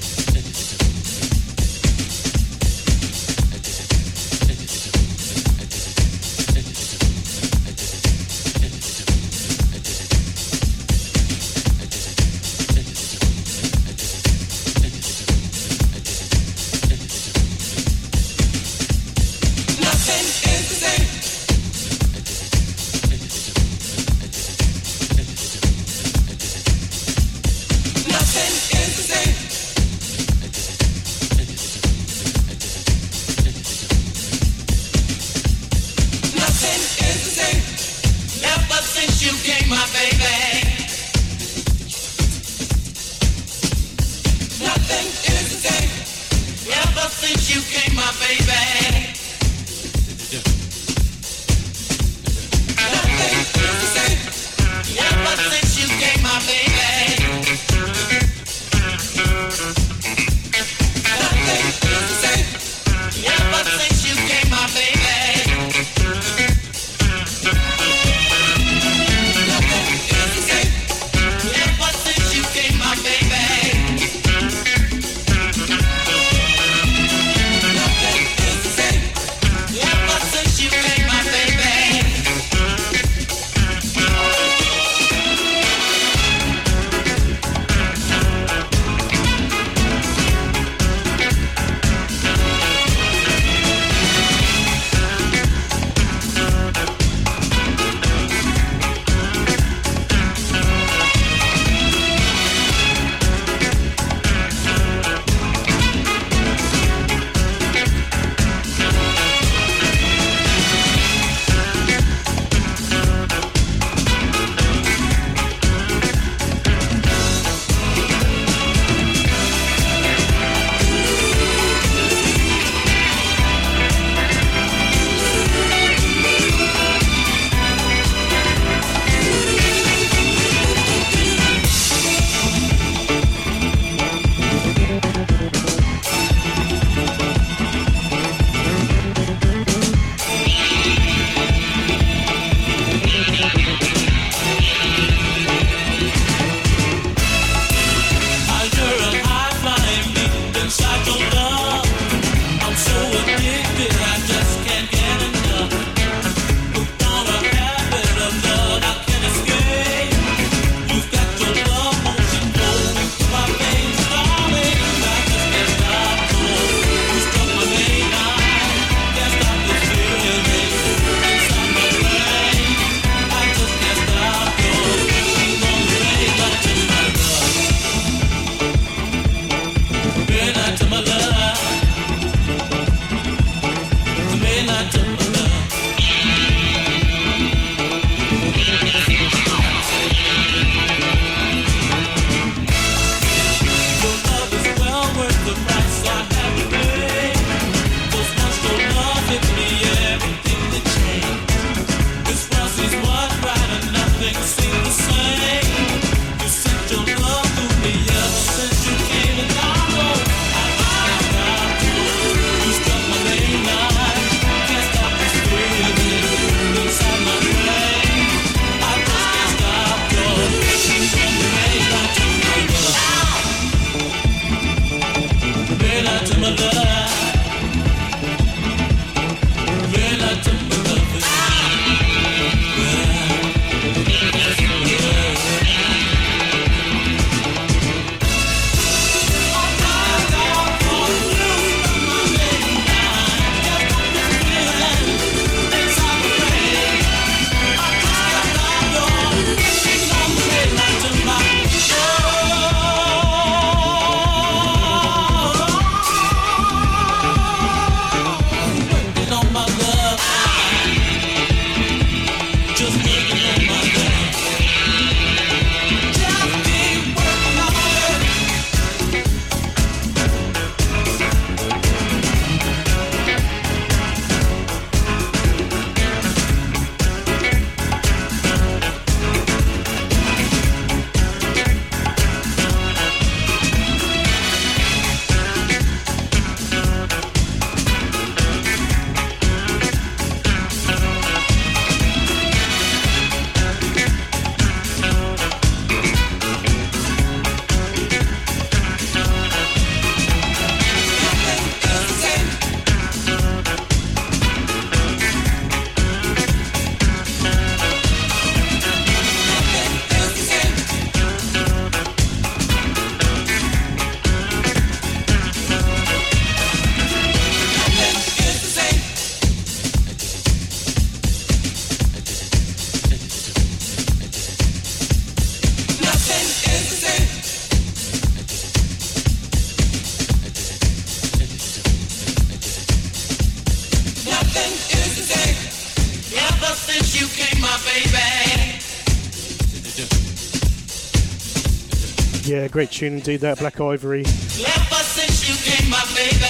Yeah, great tune indeed, that Black Ivory.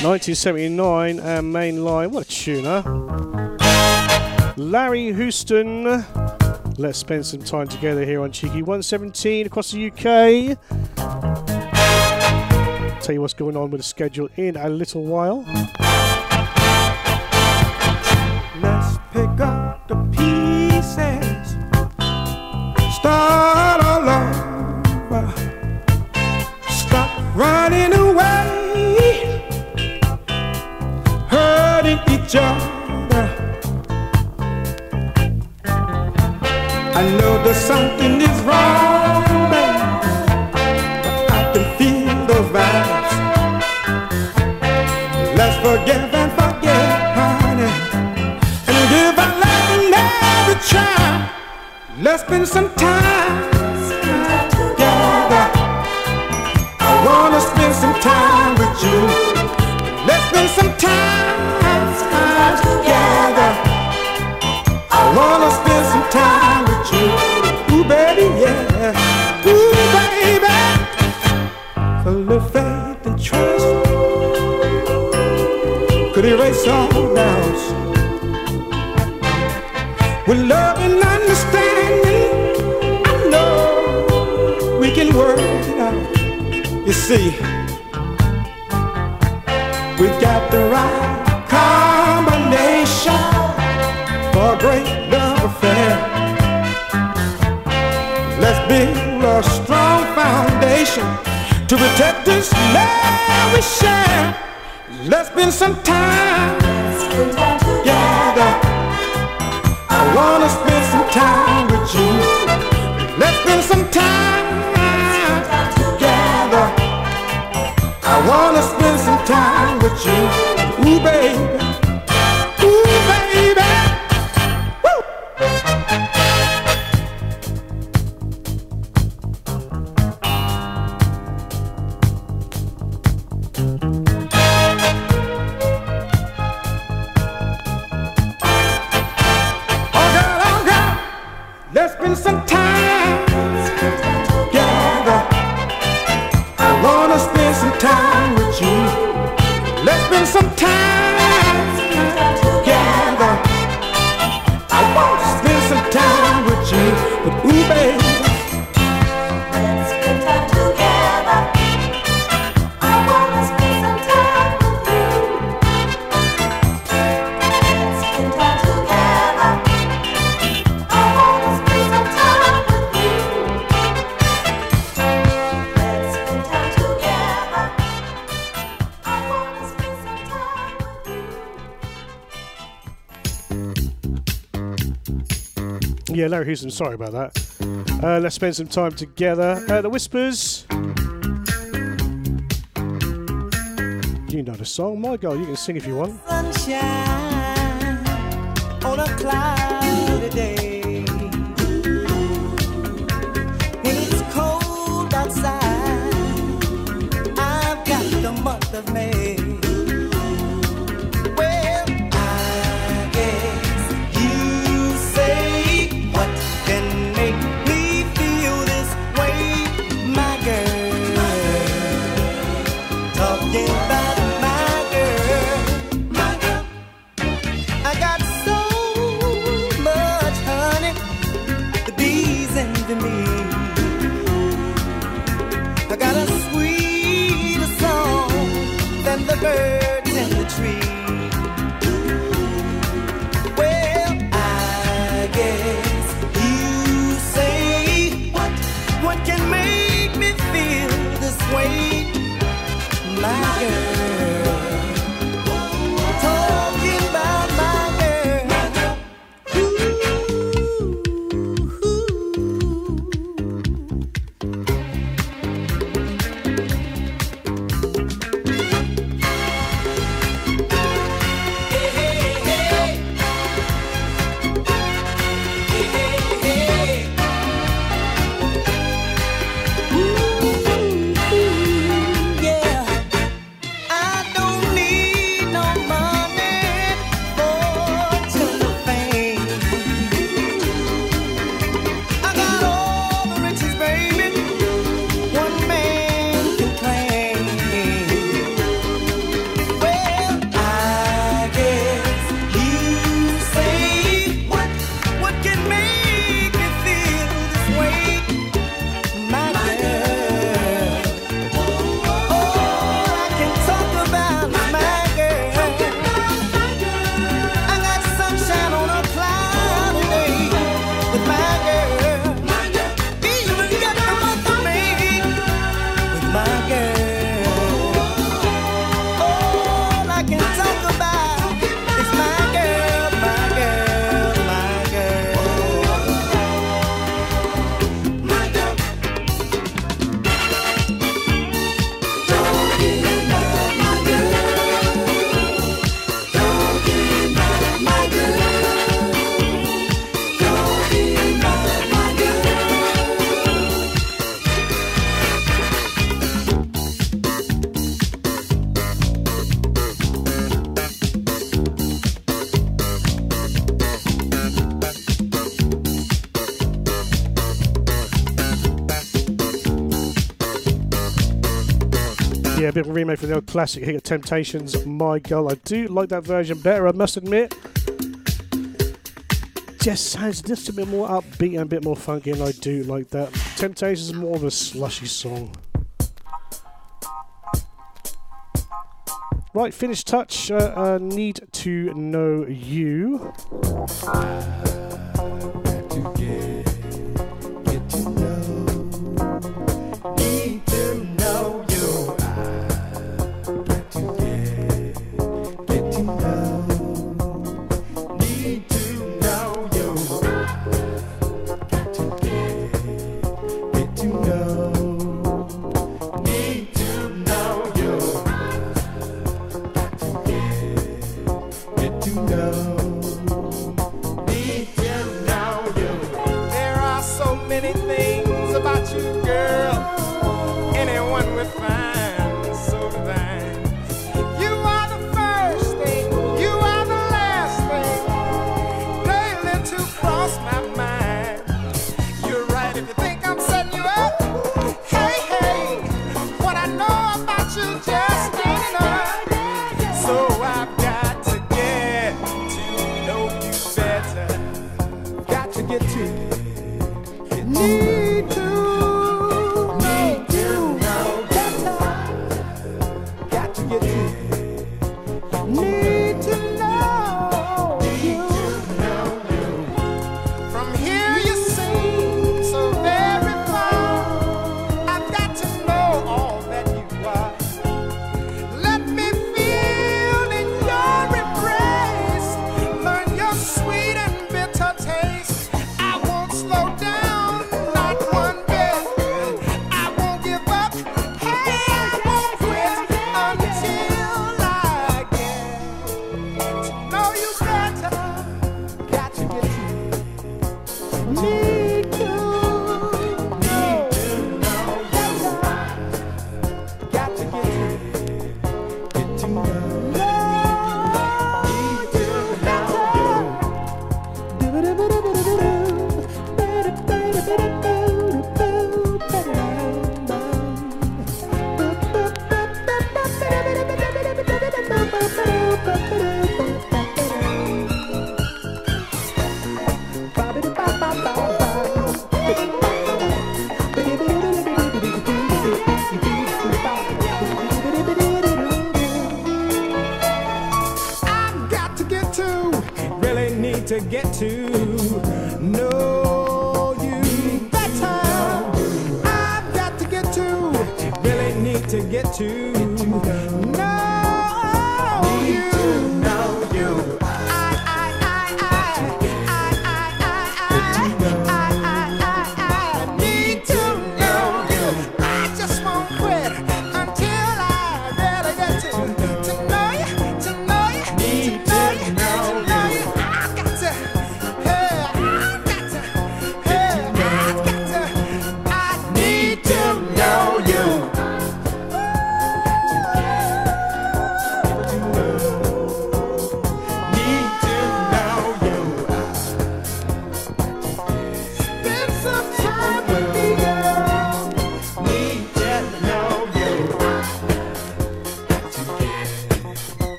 1979 and uh, main line. What a tuner. Larry Houston. Let's spend some time together here on Cheeky 117 across the UK. Tell you what's going on with the schedule in a little while. Faith and trust could erase all doubts. With love and understanding, I know we can work it out. You see, we've got the right combination for a great love affair. Let's build a strong foundation to protect this love we share. Let's spend some time together. I wanna spend some time with you. Let's spend some time together. I wanna spend some time with you. Ooh, baby. Yeah, Larry Houston, sorry about that. Uh, let's spend some time together. Uh, the Whispers. You know the song. My God, you can sing if you want. sunshine on a cloudy day. When it's bit of a remake from the old classic here, Temptations, My Girl. I do like that version better, I must admit. Just sounds just a bit more upbeat and a bit more funky, and I do like that. Temptations is more of a slushy song. Right, Finished Touch. Uh, uh, need to know you.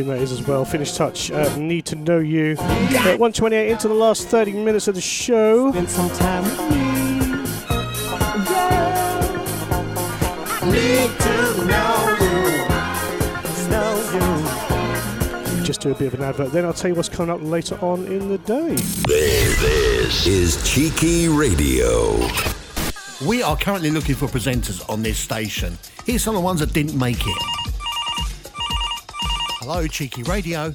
Tune that is as well. Finished Touch, uh, Need to Know You. Uh, 128 into the last 30 minutes of the show. Spend some time with me. Need to know you. Know you. Just do a bit of an advert, then I'll tell you what's coming up later on in the day. This, this is Cheeky Radio. We are currently looking for presenters on this station. Here's some of the ones that didn't make it. Hello, Cheeky Radio.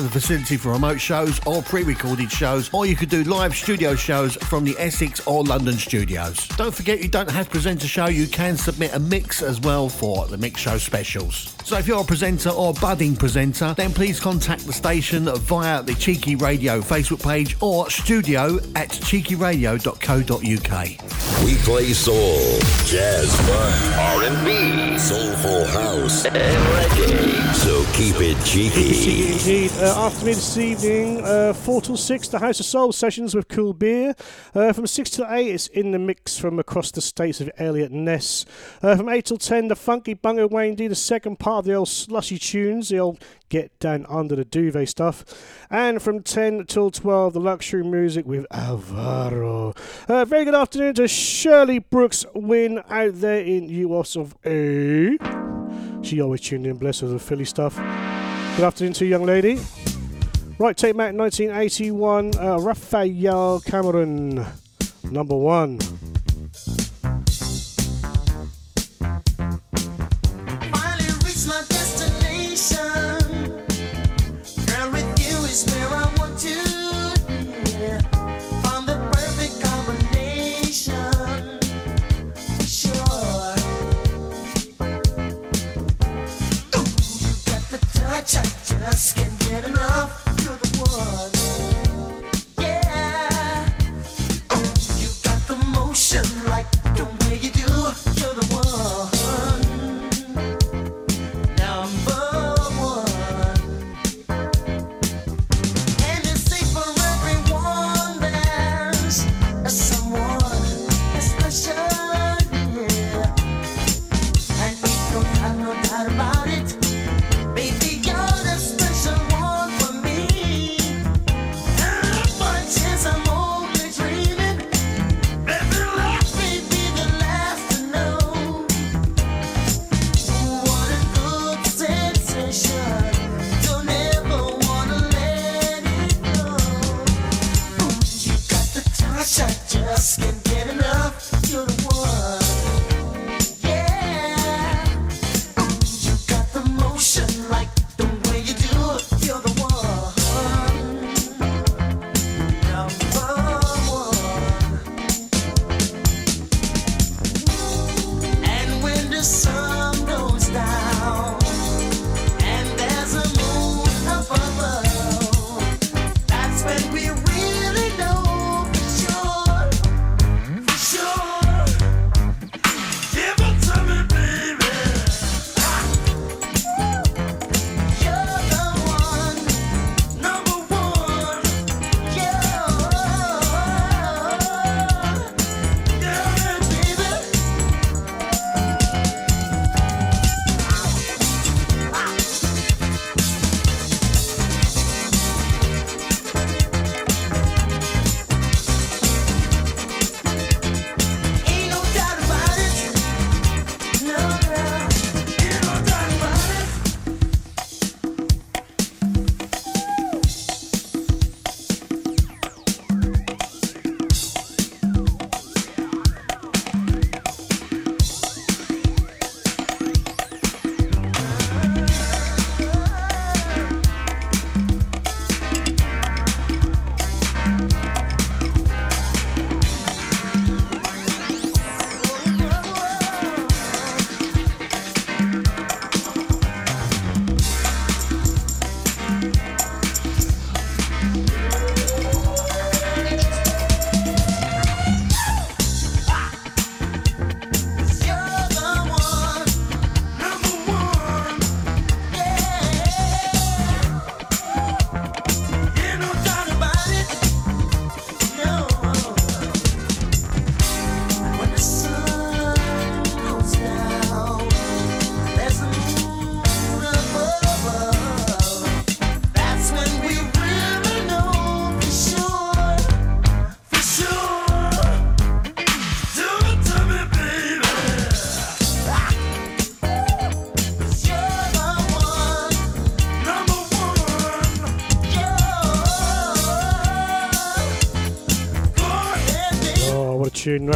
Have the facility for remote shows or pre-recorded shows, or you could do live studio shows from the Essex or London studios. Don't forget you don't have to present a show, you can submit a mix as well for the mix show specials. So if you're a presenter or budding presenter, then please contact the station via the Cheeky Radio Facebook page or studio at cheekyradio.co.uk. We play soul, jazz funk, R&B, soulful house, and reggae. So keep it cheeky. Uh, after me this evening, uh, 4 till 6, the House of Soul sessions with Cool Beer. Uh, from 6 till 8, it's in the mix from across the states of Elliot Ness. Uh, from 8 till 10, the Funky Bungo Wayne D, the second part of the old slushy tunes, the old get down under the duvet stuff. And from 10 till 12, the luxury music with Alvaro. Uh, very good afternoon to Shirley Brooks Win out there in US of A. She always tuned in, bless her, the Philly stuff. Good afternoon to you, young lady. Right, take back 1981, uh, Cameron, number one. Just can't get enough. One.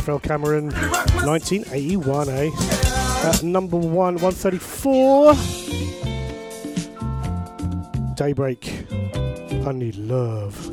Rafael Cameron, 1981, eh? At number one, 134. Daybreak, I need love.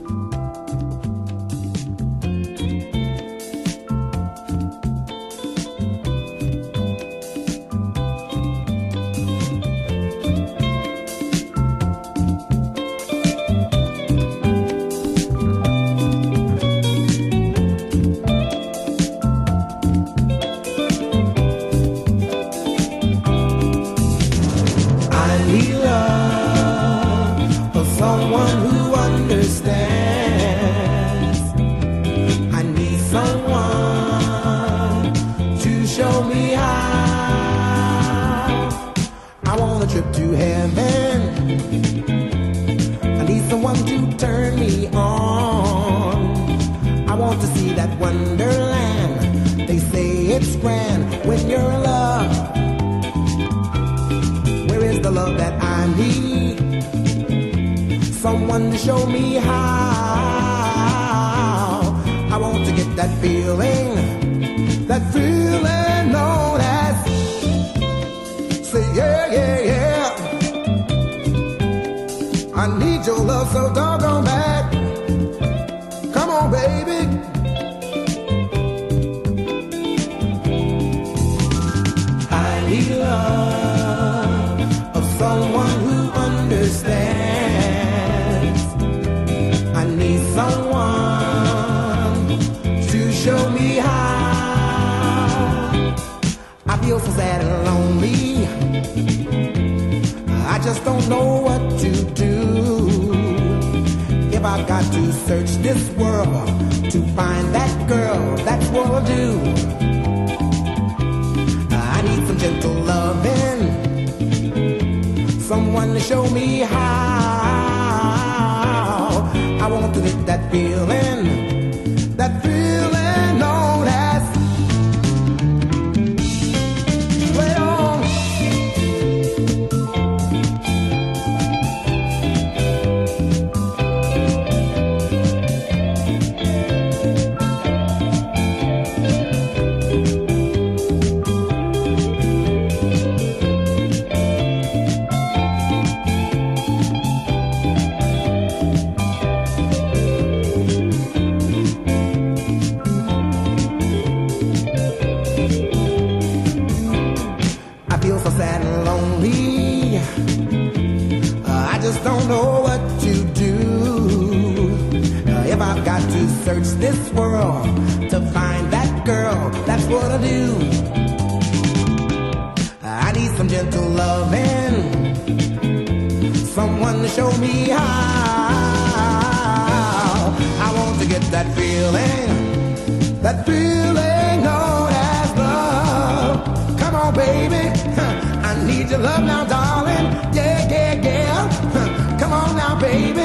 love now, darling. Yeah, yeah, yeah. Come on now, baby.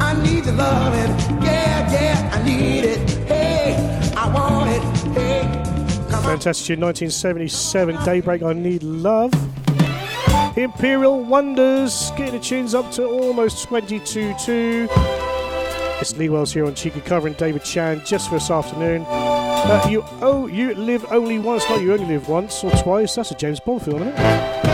I need your loving. Yeah, yeah, I need it. Hey, I want it. Hey. Fantastic 1977 Daybreak I Need Love. Imperial Wonders getting the tunes up to almost 22 2. It's Lee Wells here on cheeky covering David Chan just for this afternoon. Uh, you oh you live only once, not you only live once or twice. That's a James Bond film, isn't it?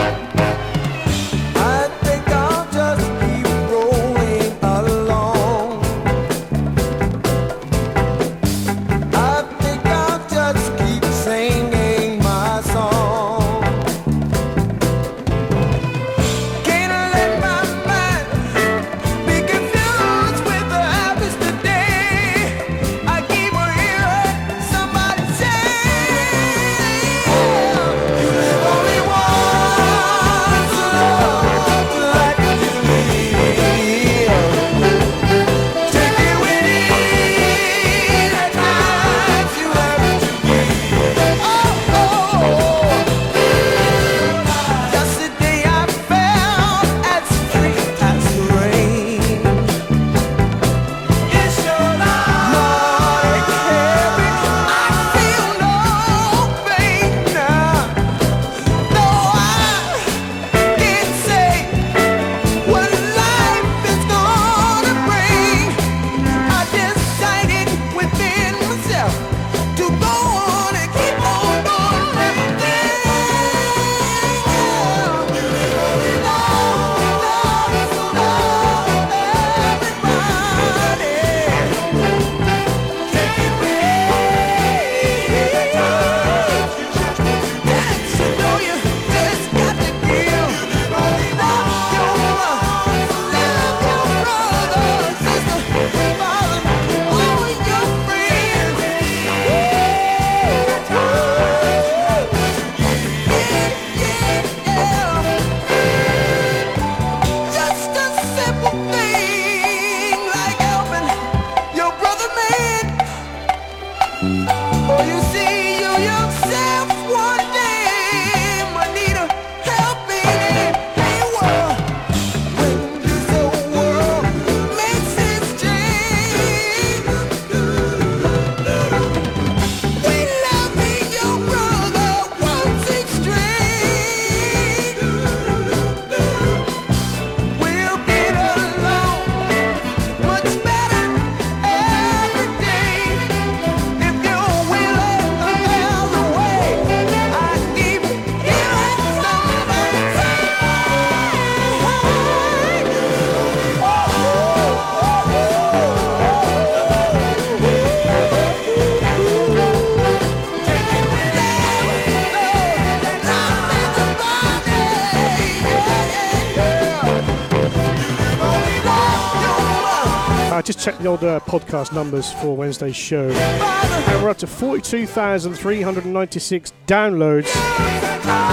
Just checked the old uh, podcast numbers for Wednesday's show, and we're up to 42,396 downloads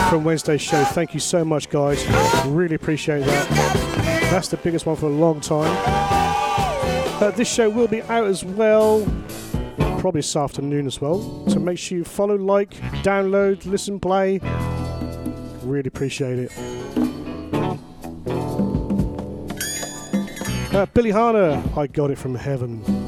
from Wednesday's show. Thank you so much, guys. Really appreciate that. That's the biggest one for a long time. Uh, this show will be out as well, probably this afternoon as well. So make sure you follow, like, download, listen, play. Really appreciate it. Uh, Billy Harner, I got it from heaven.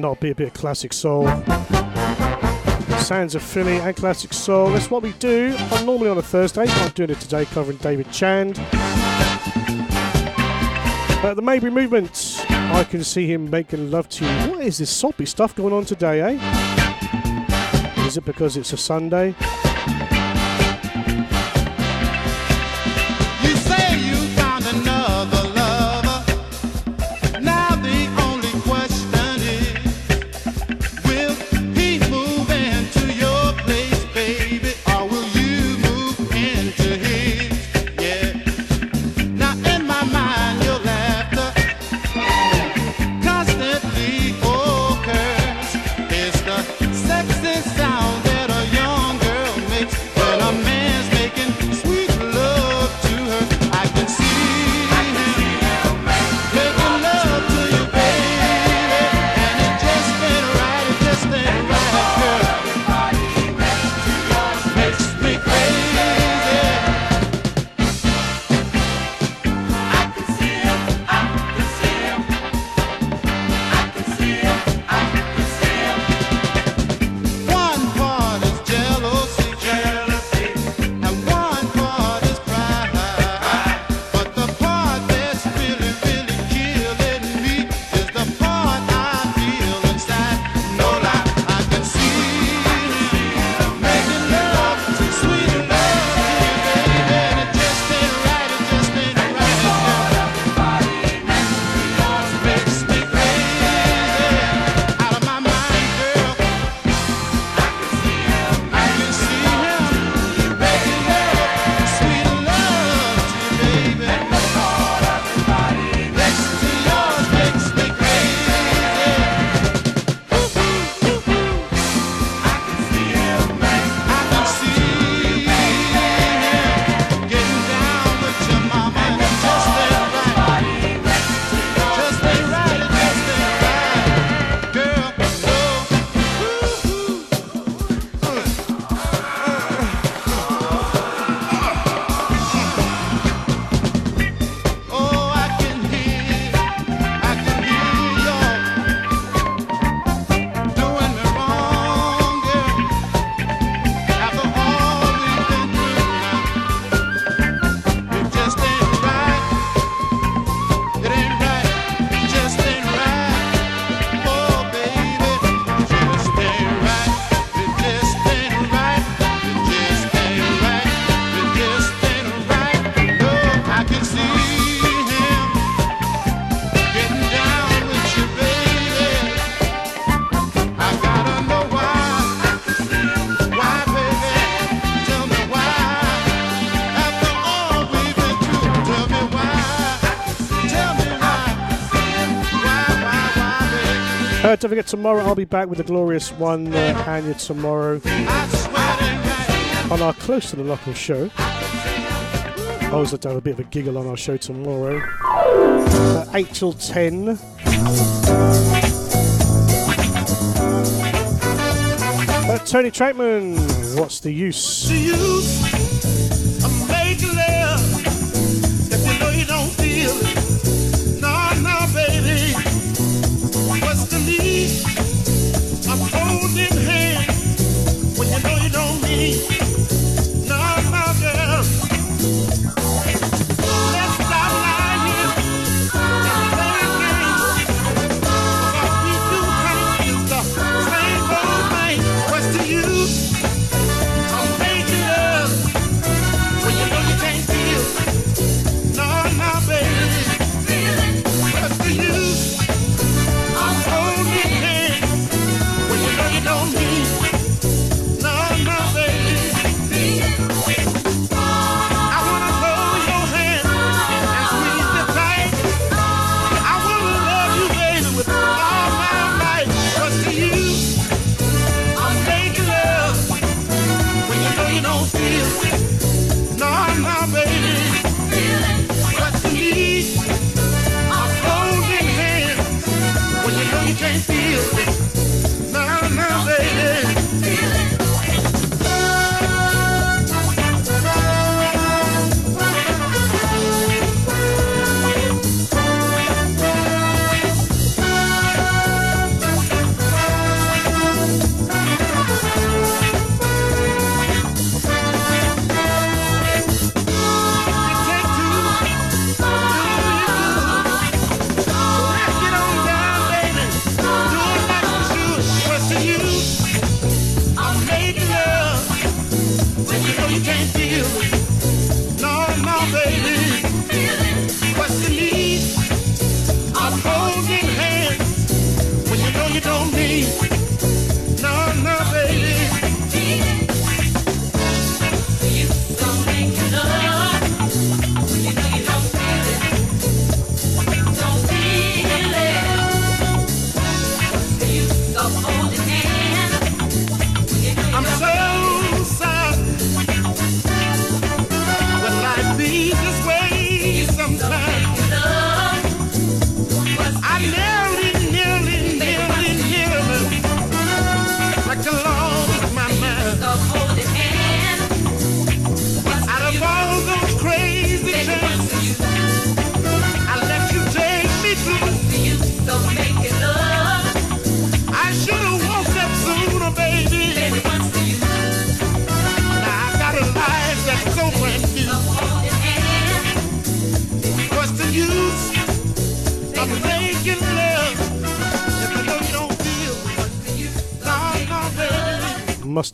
Cannot be a bit of classic soul. Sounds of Philly and classic soul. That's what we do. I'm normally on a Thursday. but I'm doing it today, covering David Chand. At the Mayberry Movement, I can see him making love to you. What is this soppy stuff going on today, eh? Is it because it's a Sunday? Don't forget, tomorrow I'll be back with the glorious one, uh, Anya, tomorrow on our Close to the Local show. I was to have a bit of a giggle on our show tomorrow. Uh, 8 till 10. Uh, Tony Troutman, what's the use?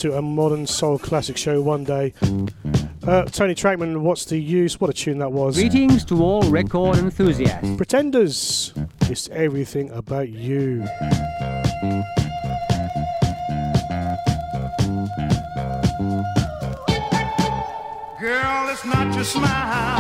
to a modern soul classic show one day. Uh, Tony Troutman, what's the use? What a tune that was. Greetings to all record enthusiasts. Pretenders, it's everything about you. Girl, it's not your smile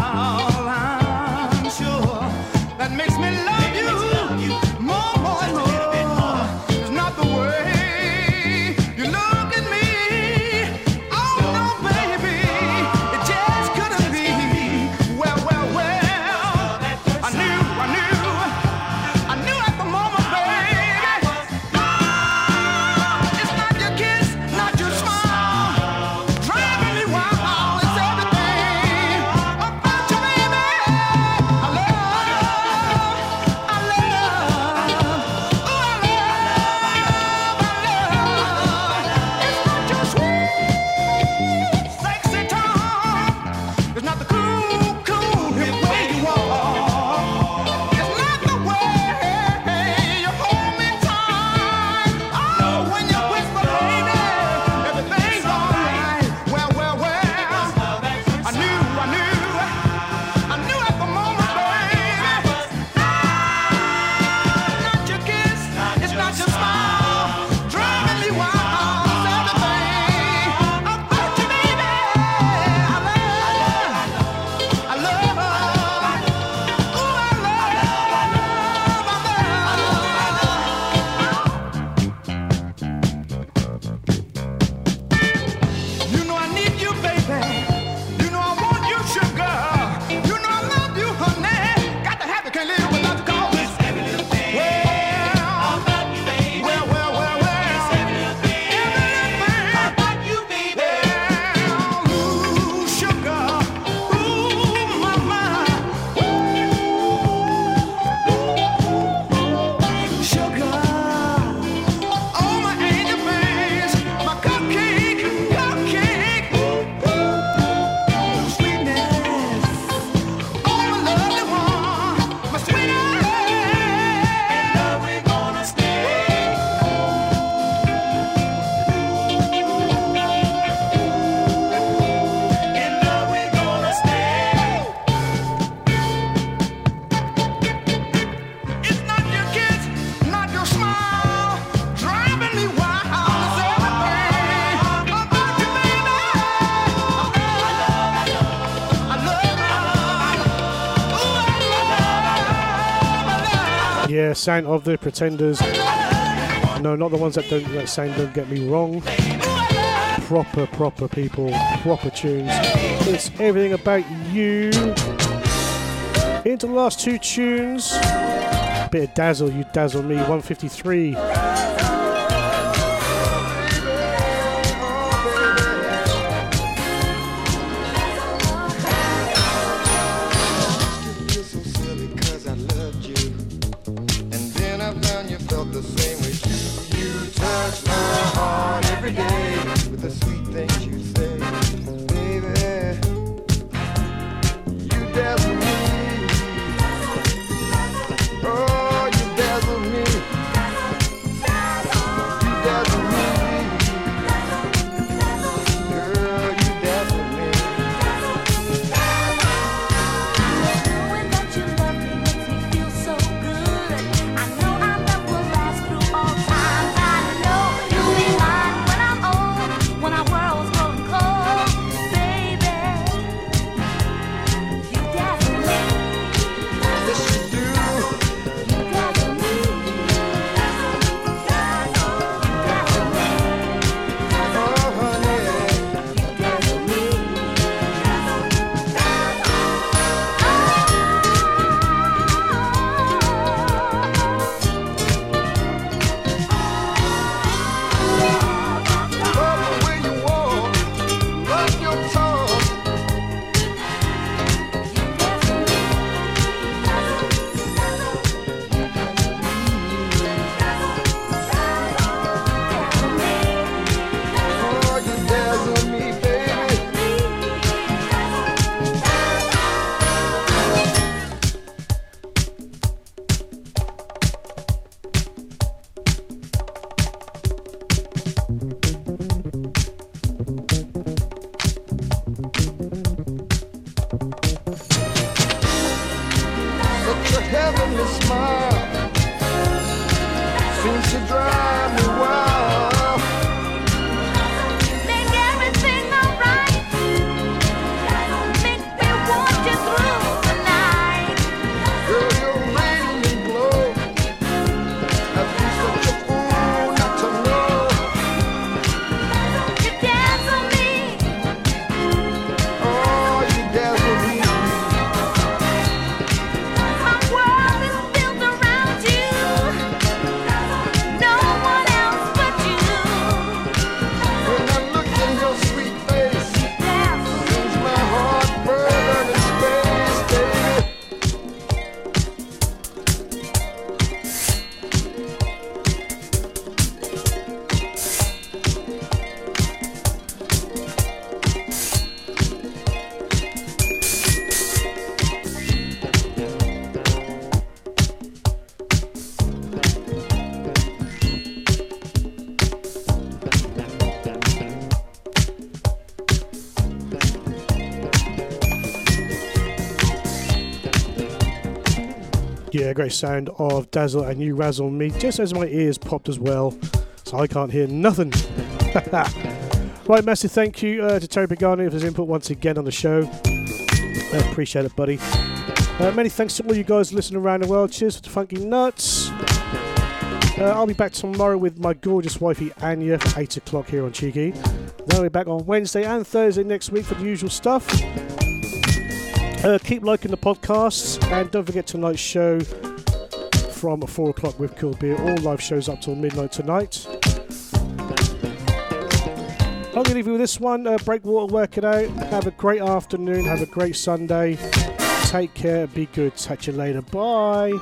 sound of the Pretenders. No, not the ones that don't that sound. Don't get me wrong. Proper, proper people, proper tunes. It's everything about you. Into the last two tunes. Bit of dazzle, you dazzle me. 153. Heavenly smile Yeah, great sound of Dazzle and You Razzle Me, just as my ears popped as well, so I can't hear nothing. right, massive thank you uh, to Terry Pagani for his input once again on the show. I appreciate it, buddy. Uh, many thanks to all you guys listening around the world. Cheers for the funky nuts. Uh, I'll be back tomorrow with my gorgeous wifey Anya for 8 o'clock here on Cheeky. Then I'll be back on Wednesday and Thursday next week for the usual stuff. Uh, keep liking the podcasts and don't forget tonight's show from 4 o'clock with Cool Beer. All live shows up till midnight tonight. I'm going to leave you with this one. Uh, Breakwater, work it out. Have a great afternoon. Have a great Sunday. Take care. Be good. Catch you later. Bye.